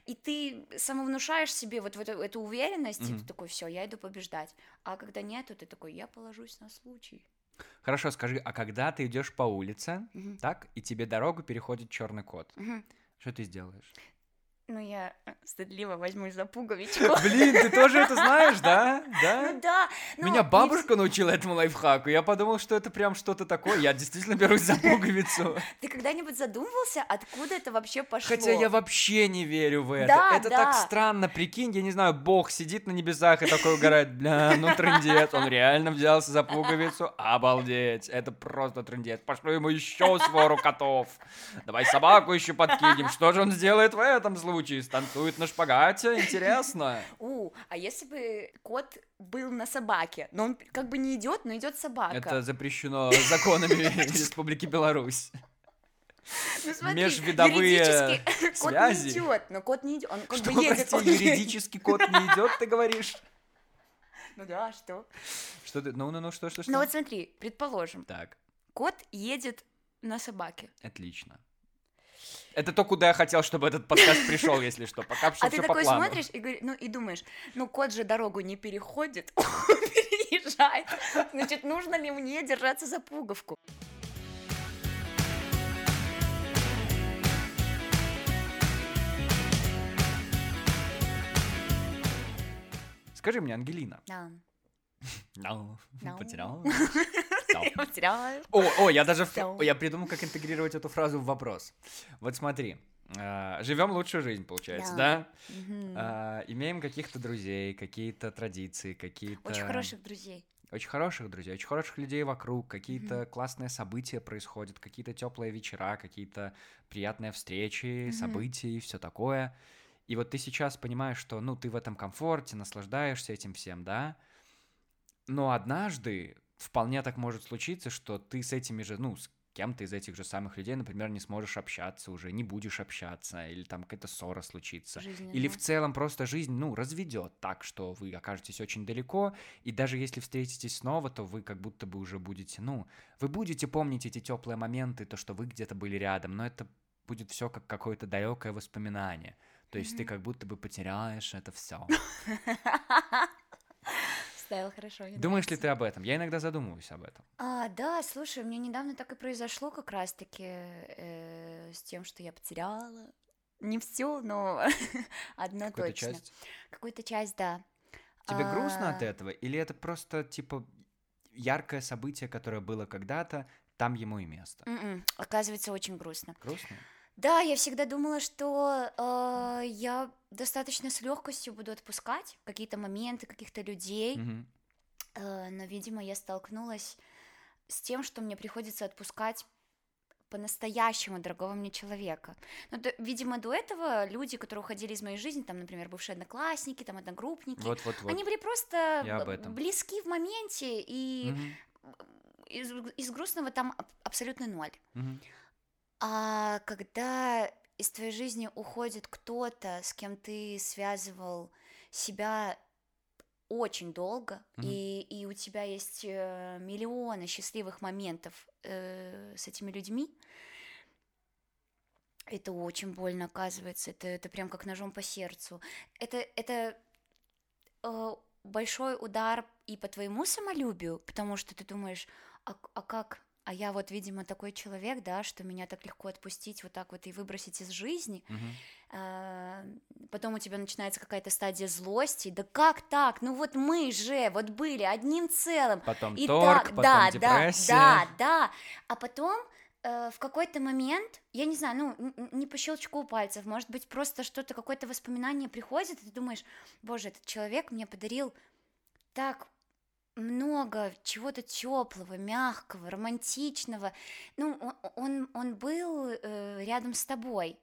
и ты самовнушаешь себе вот, вот эту, эту уверенность, mm-hmm. и ты такой, все, я иду побеждать, а когда нету, ты такой, я положусь на случай. Хорошо, скажи, а когда ты идешь по улице, mm-hmm. так, и тебе дорогу переходит черный кот, mm-hmm. что ты сделаешь? Ну, я э, стыдливо возьмусь за пуговичку. Блин, ты тоже это знаешь, да? Да? Ну да. Меня бабушка научила этому лайфхаку. Я подумал, что это прям что-то такое. Я действительно берусь за пуговицу. Ты когда-нибудь задумывался, откуда это вообще пошло? Хотя я вообще не верю в это. Да, это да. так странно, прикинь, я не знаю, Бог сидит на небесах и такой угорает, бля, ну трындец, он реально взялся за пуговицу, обалдеть, это просто трындец. Пошлю ему еще свору котов. Давай собаку еще подкинем, что же он сделает в этом случае? Случае станцует на шпагате, интересно. У, а если бы кот был на собаке, но он как бы не идет, но идет собака. Это запрещено законами Республики Беларусь. Ну, смотри, Межвидовые связи. Кот не идет, но кот не идет. Он как что, бы едет. Прости, юридически кот не идет, ты говоришь? Ну да, что? Что ты? Ну, ну, ну, что, что, что? Ну вот смотри, предположим. Так. Кот едет на собаке. Отлично. Это то, куда я хотел, чтобы этот подкаст пришел, если что. Пока все А ты такой смотришь и, говоришь, ну, и думаешь, ну, кот же дорогу не переходит, переезжает. Значит, нужно ли мне держаться за пуговку? Скажи мне, Ангелина. Да. No. No. Я потеряла. О, о, я даже я придумал, как интегрировать эту фразу в вопрос. Вот смотри, Uh, живем лучшую жизнь, получается, да? да? Uh, имеем каких-то друзей, какие-то традиции, какие-то... Очень хороших друзей. Очень хороших друзей, очень хороших людей вокруг, какие-то mm-hmm. классные события происходят, какие-то теплые вечера, какие-то приятные встречи, mm-hmm. события и все такое. И вот ты сейчас понимаешь, что, ну, ты в этом комфорте, наслаждаешься этим всем, да? Но однажды вполне так может случиться, что ты с этими же, ну, с кем-то из этих же самых людей, например, не сможешь общаться уже, не будешь общаться, или там какая-то ссора случится. Жизненно. Или в целом просто жизнь, ну, разведет так, что вы окажетесь очень далеко, и даже если встретитесь снова, то вы как будто бы уже будете, ну, вы будете помнить эти теплые моменты, то, что вы где-то были рядом, но это будет все как какое-то далекое воспоминание. То есть mm-hmm. ты как будто бы потеряешь это все. представил хорошо. Думаешь ли ты об этом? Я иногда задумываюсь об этом. А, да, слушай, у меня недавно так и произошло как раз-таки э, с тем, что я потеряла. Не все, но одно Какую-то точно. часть? Какую-то часть, да. Тебе а... грустно от этого? Или это просто, типа, яркое событие, которое было когда-то, там ему и место? Mm-mm. М-м, оказывается, очень грустно. Грустно? Да, я всегда думала, что э, я достаточно с легкостью буду отпускать какие-то моменты, каких-то людей, mm-hmm. э, но, видимо, я столкнулась с тем, что мне приходится отпускать по-настоящему дорогого мне человека. Ну, то, видимо, до этого люди, которые уходили из моей жизни, там, например, бывшие одноклассники, там, одногруппники, вот, вот, вот. они были просто близки в моменте, и угу. из, из грустного там абсолютно ноль. Угу. А когда из твоей жизни уходит кто-то, с кем ты связывал себя очень долго, mm-hmm. и, и у тебя есть э, миллионы счастливых моментов э, с этими людьми, это очень больно оказывается, это, это прям как ножом по сердцу. Это, это э, большой удар и по твоему самолюбию, потому что ты думаешь, а, а как, а я вот, видимо, такой человек, да, что меня так легко отпустить вот так вот и выбросить из жизни. Uh-huh. Потом у тебя начинается какая-то стадия злости. Да как так? Ну вот мы же вот были одним целым. Потом и торг, так, потом да, депрессия. Да, да, да. А потом э, в какой-то момент, я не знаю, ну, не по щелчку пальцев, может быть, просто что-то, какое-то воспоминание приходит, и ты думаешь, боже, этот человек мне подарил так много чего-то теплого, мягкого, романтичного. Ну, он, он был э, рядом с тобой.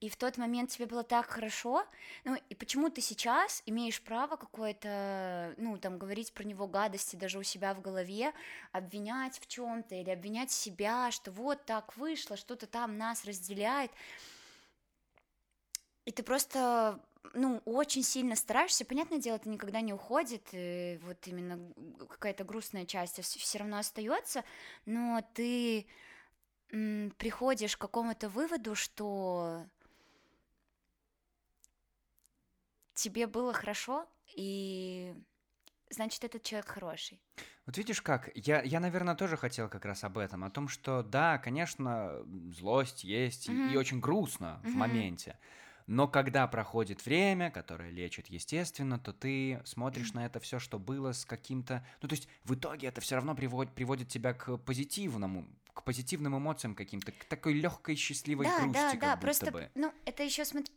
И в тот момент тебе было так хорошо, ну и почему ты сейчас имеешь право какое-то, ну там говорить про него гадости даже у себя в голове, обвинять в чем-то или обвинять себя, что вот так вышло, что-то там нас разделяет. и ты просто ну, очень сильно стараешься, понятное дело, это никогда не уходит, и вот именно какая-то грустная часть все равно остается, но ты приходишь к какому-то выводу, что тебе было хорошо, и значит, этот человек хороший. Вот видишь как, я, я, наверное, тоже хотел как раз об этом, о том, что да, конечно, злость есть, mm-hmm. и, и очень грустно mm-hmm. в моменте, но когда проходит время, которое лечит естественно, то ты смотришь на это все, что было с каким-то... Ну, то есть в итоге это все равно приводит, приводит тебя к позитивному, к позитивным эмоциям каким-то, к такой легкой, счастливой да, грусти, да, как да, будто просто, бы. ну, это еще, смотри,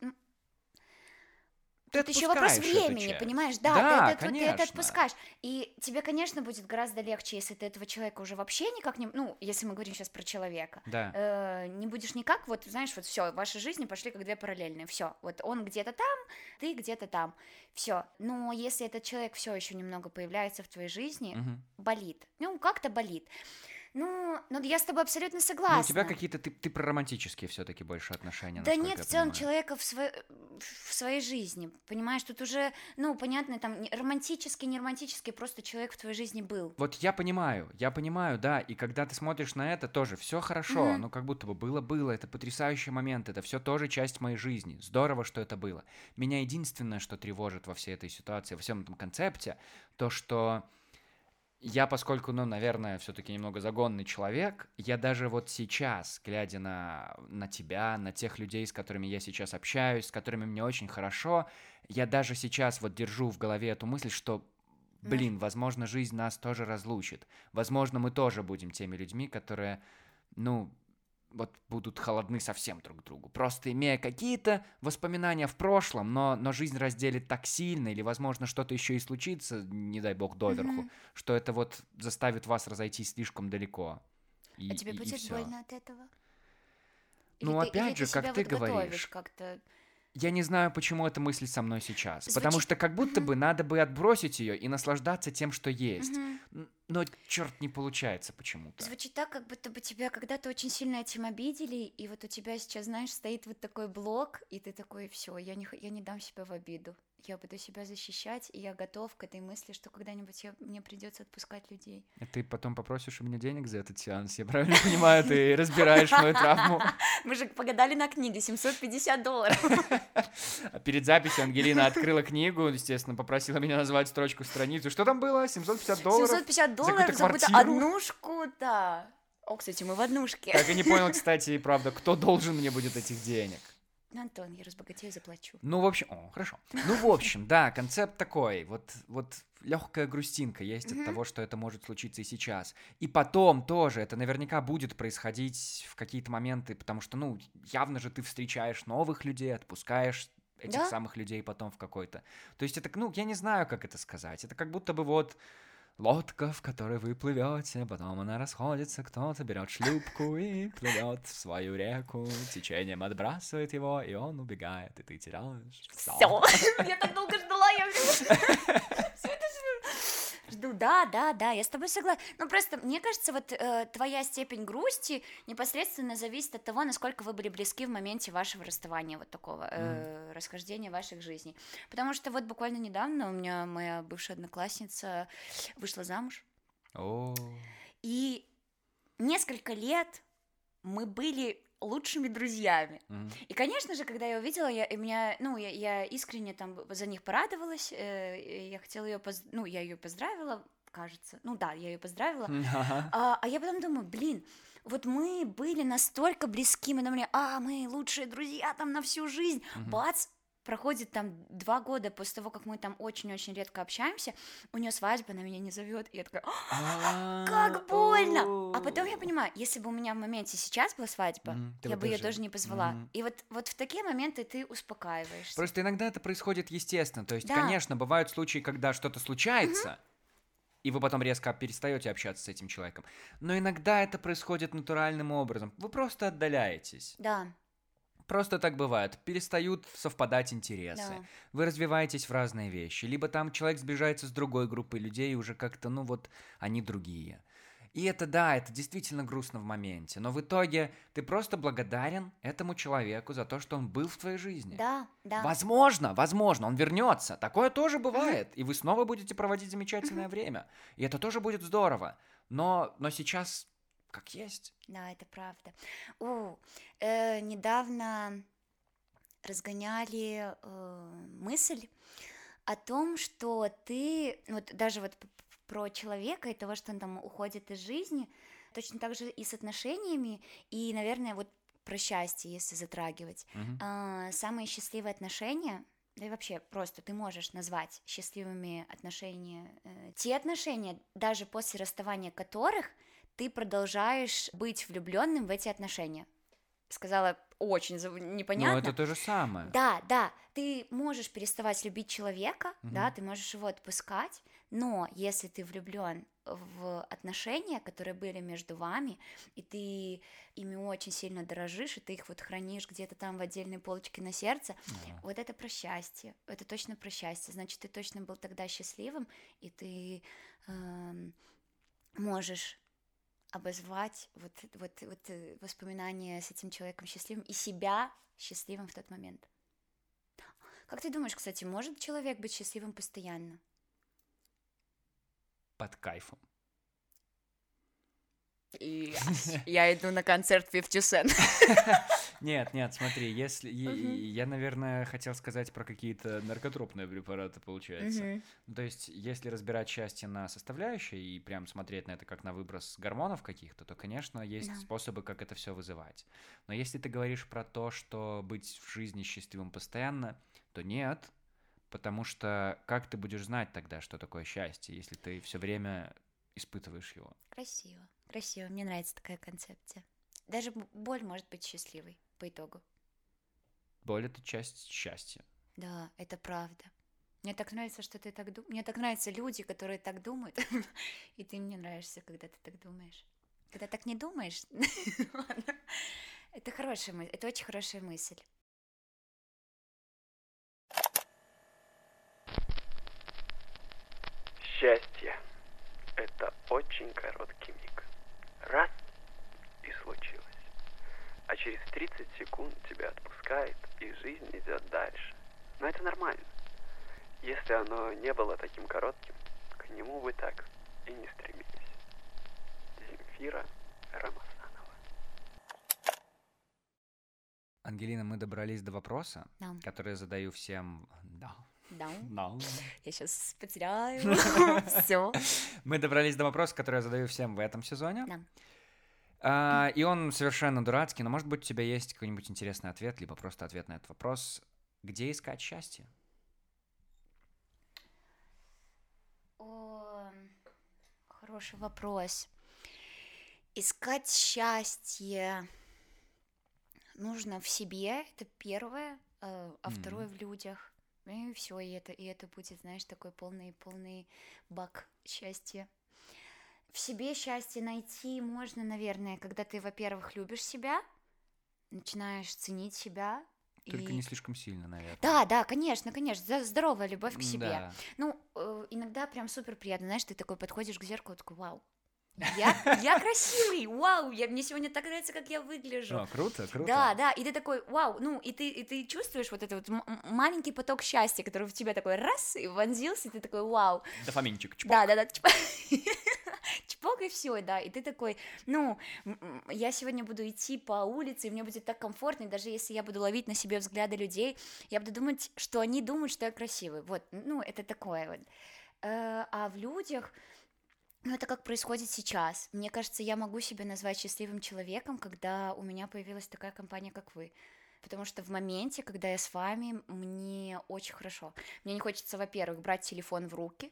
ты Тут еще вопрос времени, понимаешь? Да, да ты, это, конечно. ты это отпускаешь. И тебе, конечно, будет гораздо легче, если ты этого человека уже вообще никак не... Ну, если мы говорим сейчас про человека. Да. Э, не будешь никак, вот, знаешь, вот все, ваши жизни пошли как две параллельные. Все, вот он где-то там, ты где-то там. Все. Но если этот человек все еще немного появляется в твоей жизни, Мгм. болит. Ну, как-то болит. Ну, ну, я с тобой абсолютно согласна. Ну, у тебя какие-то, ты, ты про романтические все-таки больше отношения, Да нет, в целом понимаю. человека в, сво- в своей жизни, понимаешь, тут уже, ну, понятно, там, романтический, не романтический, просто человек в твоей жизни был. Вот я понимаю, я понимаю, да, и когда ты смотришь на это, тоже все хорошо, Мгм. ну как будто бы было-было, это потрясающий момент, это все тоже часть моей жизни, здорово, что это было. Меня единственное, что тревожит во всей этой ситуации, во всем этом концепте, то, что я, поскольку, ну, наверное, все-таки немного загонный человек, я даже вот сейчас, глядя на, на тебя, на тех людей, с которыми я сейчас общаюсь, с которыми мне очень хорошо, я даже сейчас вот держу в голове эту мысль, что, блин, возможно, жизнь нас тоже разлучит. Возможно, мы тоже будем теми людьми, которые, ну, вот будут холодны совсем друг к другу. Просто имея какие-то воспоминания в прошлом, но, но жизнь разделит так сильно, или, возможно, что-то еще и случится, не дай бог, доверху, Мгм. что это вот заставит вас разойтись слишком далеко. И, а тебе и- и будет всё. больно от этого? Ну, ты- опять же, как себя ты вот говоришь, как-то. Я не знаю, почему эта мысль со мной сейчас. Звучит- Потому что как будто Мгм. бы надо бы отбросить ее и наслаждаться тем, что есть. Н- Но черт не получается почему-то. Звучит так, как будто бы тебя когда-то очень сильно этим обидели, и вот у тебя сейчас, знаешь, стоит вот такой блок, и ты такой, все, я не, я не дам себя в обиду. Я буду себя защищать, и я готов к этой мысли, что когда-нибудь я, мне придется отпускать людей. И ты потом попросишь у меня денег за этот сеанс. Я правильно понимаю, ты разбираешь мою травму. Мы же погадали на книге 750 долларов. А перед записью Ангелина открыла книгу, естественно, попросила меня назвать строчку страницу. Что там было? 750 долларов? 750 долларов за какую-то однушку, да. О, кстати, мы в однушке. Так и не понял, кстати, правда, кто должен мне будет этих денег. Ну, Антон, я разбогатею, заплачу. Ну, в общем, о, хорошо. Ну, в общем, да, концепт такой. Вот, вот легкая грустинка есть от того, что это может случиться и сейчас. И потом тоже это наверняка будет происходить в какие-то моменты, потому что, ну, явно же ты встречаешь новых людей, отпускаешь этих Да. самых людей потом в какой-то. То есть это, ну, я не знаю, как это сказать. Это как будто бы вот лодка, в которой вы плывете, потом она расходится, кто-то берет шлюпку и плывет в свою реку, течением отбрасывает его, и он убегает, и ты теряешь. Все. Я так долго ждала, я жду. Да, да, да, я с тобой согласна. Ну просто мне кажется, вот э, твоя степень грусти непосредственно зависит от того, насколько вы были близки в моменте вашего расставания, вот такого э, расхождения ваших жизней. Потому что вот буквально недавно у меня моя бывшая одноклассница вышла замуж, О, и несколько лет мы были лучшими друзьями. мгм. И, конечно же, когда я увидела, я, и меня, ну, я, я искренне там за них порадовалась, э, я хотела ее, ну, я ее поздравила, кажется, ну да, я ее поздравила, Ага. а, а я потом думаю, блин, вот мы были настолько близки, мы думали, а, мы лучшие друзья там на всю жизнь, Мгм. бац, проходит там два года после того, как мы там очень-очень редко общаемся, у нее свадьба, она меня не зовет, и я такая, «А, как больно! А потом я понимаю, если бы у меня в моменте сейчас была свадьба, я бы ее тоже- не позвала. И вот, вот в такие моменты ты успокаиваешься. Просто иногда это происходит естественно. То есть, конечно, бывают случаи, когда что-то случается, и вы потом резко перестаете общаться с этим человеком. Но иногда это происходит натуральным образом. Вы просто отдаляетесь. Да, Просто так бывает. Перестают совпадать интересы. да. Вы развиваетесь в разные вещи. Либо там человек сближается с другой группой людей, и уже как-то, ну вот, они другие. И это да, это действительно грустно в моменте, но в итоге ты просто благодарен этому человеку за то, что он был в твоей жизни. Да, да. Возможно, возможно, он вернется. Такое тоже бывает, и вы снова будете проводить замечательное время. И это тоже будет здорово. Но, но сейчас как есть. Да, это правда. У, э, недавно разгоняли э, мысль о том, что ты, вот даже вот про человека и того, что он там уходит из жизни, точно так же и с отношениями, и, наверное, вот про счастье, если затрагивать. Мгм. А, самые счастливые отношения, да и вообще просто ты можешь назвать счастливыми отношения, э, те отношения, даже после расставания которых ты продолжаешь быть влюбленным в эти отношения. Сказала очень непонятно. Но это то же самое. Да, да, ты можешь переставать любить человека, Мгм. да, ты можешь его отпускать, но если ты влюблен в отношения, которые были между вами, и ты ими очень сильно дорожишь, и ты их вот хранишь где-то там в отдельной полочке на сердце, Да. вот это про счастье, это точно про счастье, значит, ты точно был тогда счастливым, и ты эм, можешь обозвать вот, вот, вот э, воспоминания с этим человеком счастливым и себя счастливым в тот момент. Как ты думаешь, кстати, может человек быть счастливым постоянно? Под кайфом. И я иду на концерт 50 Cent. Нет, нет, смотри, если... Я, наверное, хотел сказать про какие-то наркотропные препараты, получается. Ну, То есть, если разбирать счастье на составляющие и прям смотреть на это как на выброс гормонов каких-то, то, конечно, есть способы, как это все вызывать. Но если ты говоришь про то, что быть в жизни счастливым постоянно, то нет, потому что как ты будешь знать тогда, что такое счастье, если ты все время испытываешь его? Красиво, красиво, мне нравится такая концепция. Даже боль может быть счастливой по итогу. Боль — это часть счастья. Да, это правда. Мне так нравится, что ты так думаешь. Мне так нравятся люди, которые так думают. И ты мне нравишься, когда ты так думаешь. Когда так не думаешь, это хорошая мысль, это очень хорошая мысль. Счастье – это очень короткий миг. Раз – и случилось. А через 30 секунд тебя отпускает, и жизнь идет дальше. Но это нормально. Если оно не было таким коротким, к нему бы так и не стремились. Земфира Рамасанова. Ангелина, мы добрались до вопроса, Да, который я задаю всем... Да. Да. Я сейчас потеряю. Все. Мы добрались до вопроса, который я задаю всем в этом сезоне. Да. А, и он совершенно дурацкий, но, может быть, у тебя есть какой-нибудь интересный ответ, либо просто ответ на этот вопрос. Где искать счастье? О, хороший вопрос. Искать счастье нужно в себе, это первое, э, а второе в людях. И все, и это, и это будет, знаешь, такой полный, полный бак счастья. В себе счастье найти можно, наверное, когда ты, во-первых, любишь себя, начинаешь ценить себя. Только и- не слишком сильно, наверное. Да, да, конечно, конечно, здоровая любовь к себе. Да. Ну, э, иногда прям супер приятно, знаешь, ты такой подходишь к зеркалу, такой, вау, я, я красивый, вау, я, мне сегодня так нравится, как я выгляжу. О, круто, круто. Да, да, и ты такой, вау, ну, и ты, и ты чувствуешь вот этот вот маленький поток счастья, который в тебя такой раз и вонзился, и ты такой, вау, Дофаминчик. чпок. да, да, да, чпок, чпок и все, да, и ты такой, ну, я сегодня буду идти по улице, и мне будет так комфортно, и даже если я буду ловить на себе взгляды людей, я буду думать, что они думают, что я красивый, вот, ну, это такое вот. Э, А в людях, ну, это как происходит сейчас. Мне кажется, я могу себя назвать счастливым человеком, когда у меня появилась такая компания, как вы. Потому что в моменте, когда я с вами, мне очень хорошо. Мне не хочется, во-первых, брать телефон в руки,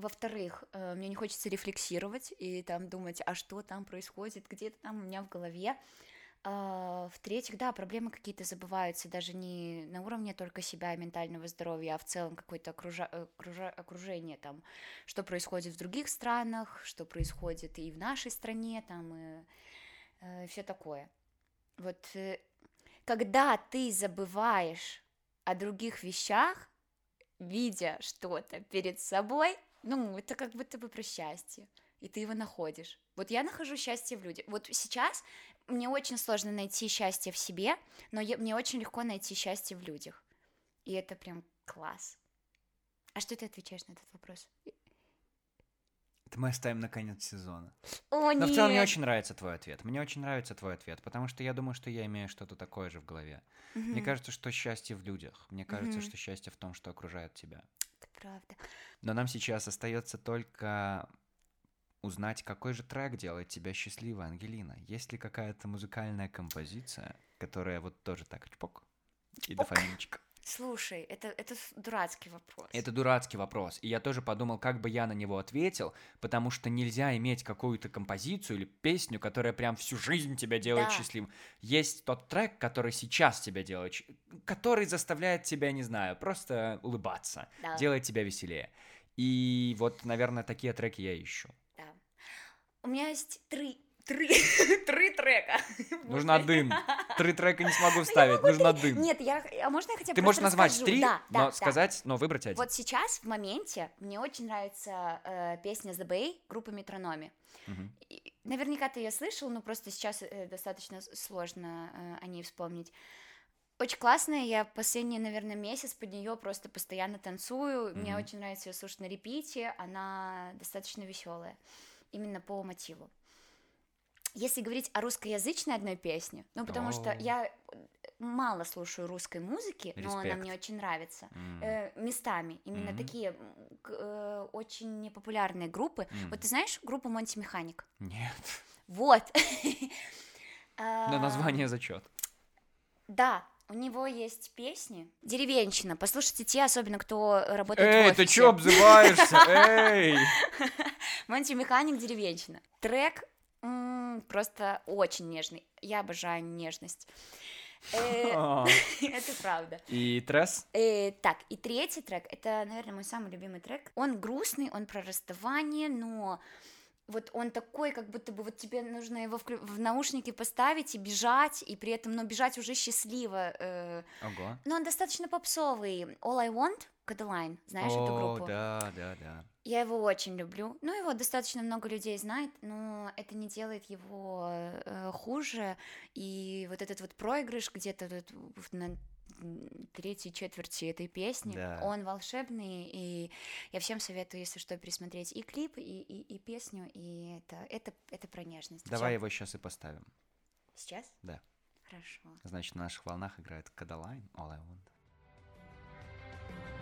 во-вторых, э, мне не хочется рефлексировать и там думать, а что там происходит, где-то там у меня в голове. А, В-третьих, да, проблемы какие-то забываются, даже не на уровне только себя и ментального здоровья, а в целом какое-то окружа- э, окружа- окружение там, что происходит в других странах, что происходит и в нашей стране, там, и все такое. Вот э, когда ты забываешь о других вещах, видя что-то перед собой, ну, это как будто бы про счастье, и ты его находишь. Вот я нахожу счастье в людях. Вот сейчас мне очень сложно найти счастье в себе, но я, мне очень легко найти счастье в людях. И это прям класс. А что ты отвечаешь на этот вопрос? Это мы оставим на конец сезона. О, Но нет! в целом мне очень нравится твой ответ. Мне очень нравится твой ответ, потому что я думаю, что я имею что-то такое же в голове. Мне Мгм, кажется, что счастье в людях. Мне кажется, Мгм. что счастье в том, что окружает тебя. Это правда. Но нам сейчас остается только узнать, какой же трек делает тебя счастливой, Ангелина. Есть ли какая-то музыкальная композиция, которая вот тоже так чпок и Чпок. дофаминчик? Слушай, это, это дурацкий вопрос. Это дурацкий вопрос. И я тоже подумал, как бы я на него ответил, потому что нельзя иметь какую-то композицию или песню, которая прям всю жизнь тебя делает Да. счастливым. Есть тот трек, который сейчас тебя делает, который заставляет тебя, не знаю, просто улыбаться, Да, делает тебя веселее. И вот, наверное, такие треки я ищу. Да. У меня есть три, три, три трека. Нужно дым. Три трека не смогу вставить, нужно дым. Нет, я, а можно я хотя бы Ты можешь назвать расскажу? три, Да, да, но да. сказать, но выбрать один. Вот сейчас, в моменте, мне очень нравится э, песня The Bay группы Метрономи. И Наверняка ты ее слышал, но просто сейчас э, достаточно сложно э, о ней вспомнить. Очень классная, я последний, наверное, месяц под нее просто постоянно танцую. Мне Мгм. очень нравится ее слушать на репите, она достаточно веселая, именно по мотиву. Если говорить о русскоязычной одной песне, ну потому что О. я э, мало слушаю русской музыки, но она Респект. мне очень нравится. М. Э, местами, именно Мгм. такие э, очень непопулярные группы. М. Вот ты знаешь группу Монти Механик? Нет. Вот. На А, название зачет. Да, у него есть песни. Деревенщина. Послушайте те, особенно кто работает в Эй, ты офисе. чё обзываешься? Эй! Монти Механик Деревенщина. Трек просто очень нежный. Я обожаю нежность. Э. Это правда. И тресс? Э, так, и третий трек, это, наверное, мой самый любимый трек. Он грустный, он про расставание, но вот он такой, как будто бы вот тебе нужно его вклю- в наушники поставить и бежать, и при этом, но бежать уже счастливо. э. Ого. Но он достаточно попсовый. All I Want, Cadeline, знаешь эту О, группу? да, да, да. Я его очень люблю. Ну, его достаточно много людей знает, но это не делает его э, хуже. И вот этот вот проигрыш где-то тут в- на третьей четверти этой песни, Да. он волшебный, и я всем советую, если что, пересмотреть и клип, и, и, и песню, и это, это, это про нежность. Давай Всё. его сейчас и поставим. Сейчас? Да. Хорошо. Значит, на наших волнах играет Кадалайн, All I Want.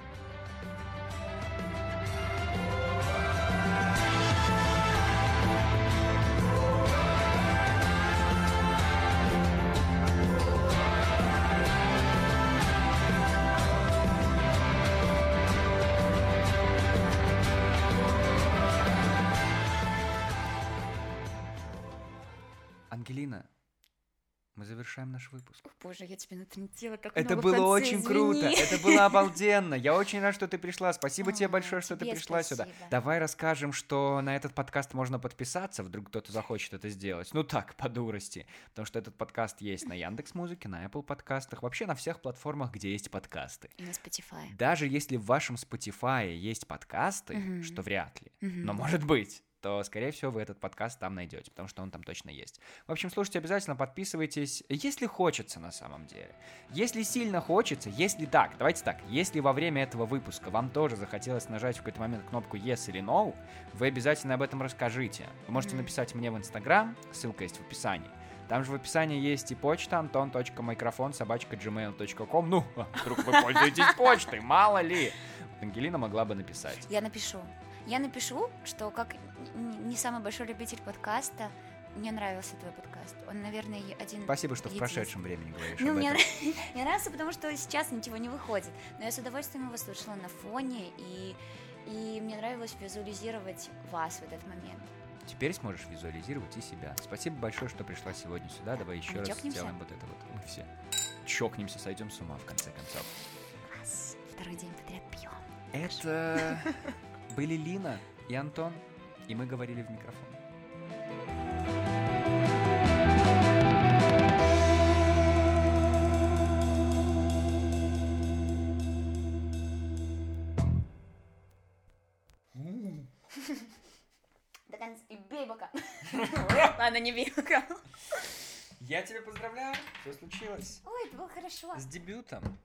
Мы завершаем наш выпуск. О, боже, я тебе натрендила так Это много было конце, очень круто, извини. это было обалденно. Я очень рад, что ты пришла. Спасибо тебе А, большое, что ты тебе пришла сюда. спасибо. Давай расскажем, что на этот подкаст можно подписаться, вдруг кто-то захочет это сделать. Ну так, по дурости. Потому что этот подкаст есть на Яндекс Музыке, на Apple подкастах, вообще на всех платформах, где есть подкасты. И на Spotify. Даже если в вашем Spotify есть подкасты, Мгм. что вряд ли, Мгм. но может быть, то, скорее всего, вы этот подкаст там найдете, потому что он там точно есть. В общем, слушайте обязательно, подписывайтесь, если хочется на самом деле. Если сильно хочется, если так, давайте так, если во время этого выпуска вам тоже захотелось нажать в какой-то момент кнопку Yes или No, вы обязательно об этом расскажите. Вы можете написать мне в Инстаграм, ссылка есть в описании. Там же в описании есть и почта антон.микрофон собачка gmail.com. Ну, вдруг вы пользуетесь почтой, мало ли. Ангелина могла бы написать. Я напишу. Я напишу, что как не самый большой любитель подкаста, мне нравился твой подкаст. Он, наверное, один... Спасибо, что в единственный. прошедшем времени говоришь Ну, об мне, этом. мне нравится, потому что сейчас ничего не выходит. Но я с удовольствием его слушала на фоне, и, и мне нравилось визуализировать вас в этот момент. Теперь сможешь визуализировать и себя. Спасибо большое, что пришла сегодня сюда. Давай еще мы раз чокнемся? сделаем вот это вот. Мы все чокнемся, сойдем с ума в конце концов. Класс. Второй день подряд пьем. Это были Лина и Антон, и мы говорили в микрофон. До конца. И бей бока. Ладно, не бей пока. Я тебя поздравляю, все случилось. Ой, это было хорошо. С дебютом.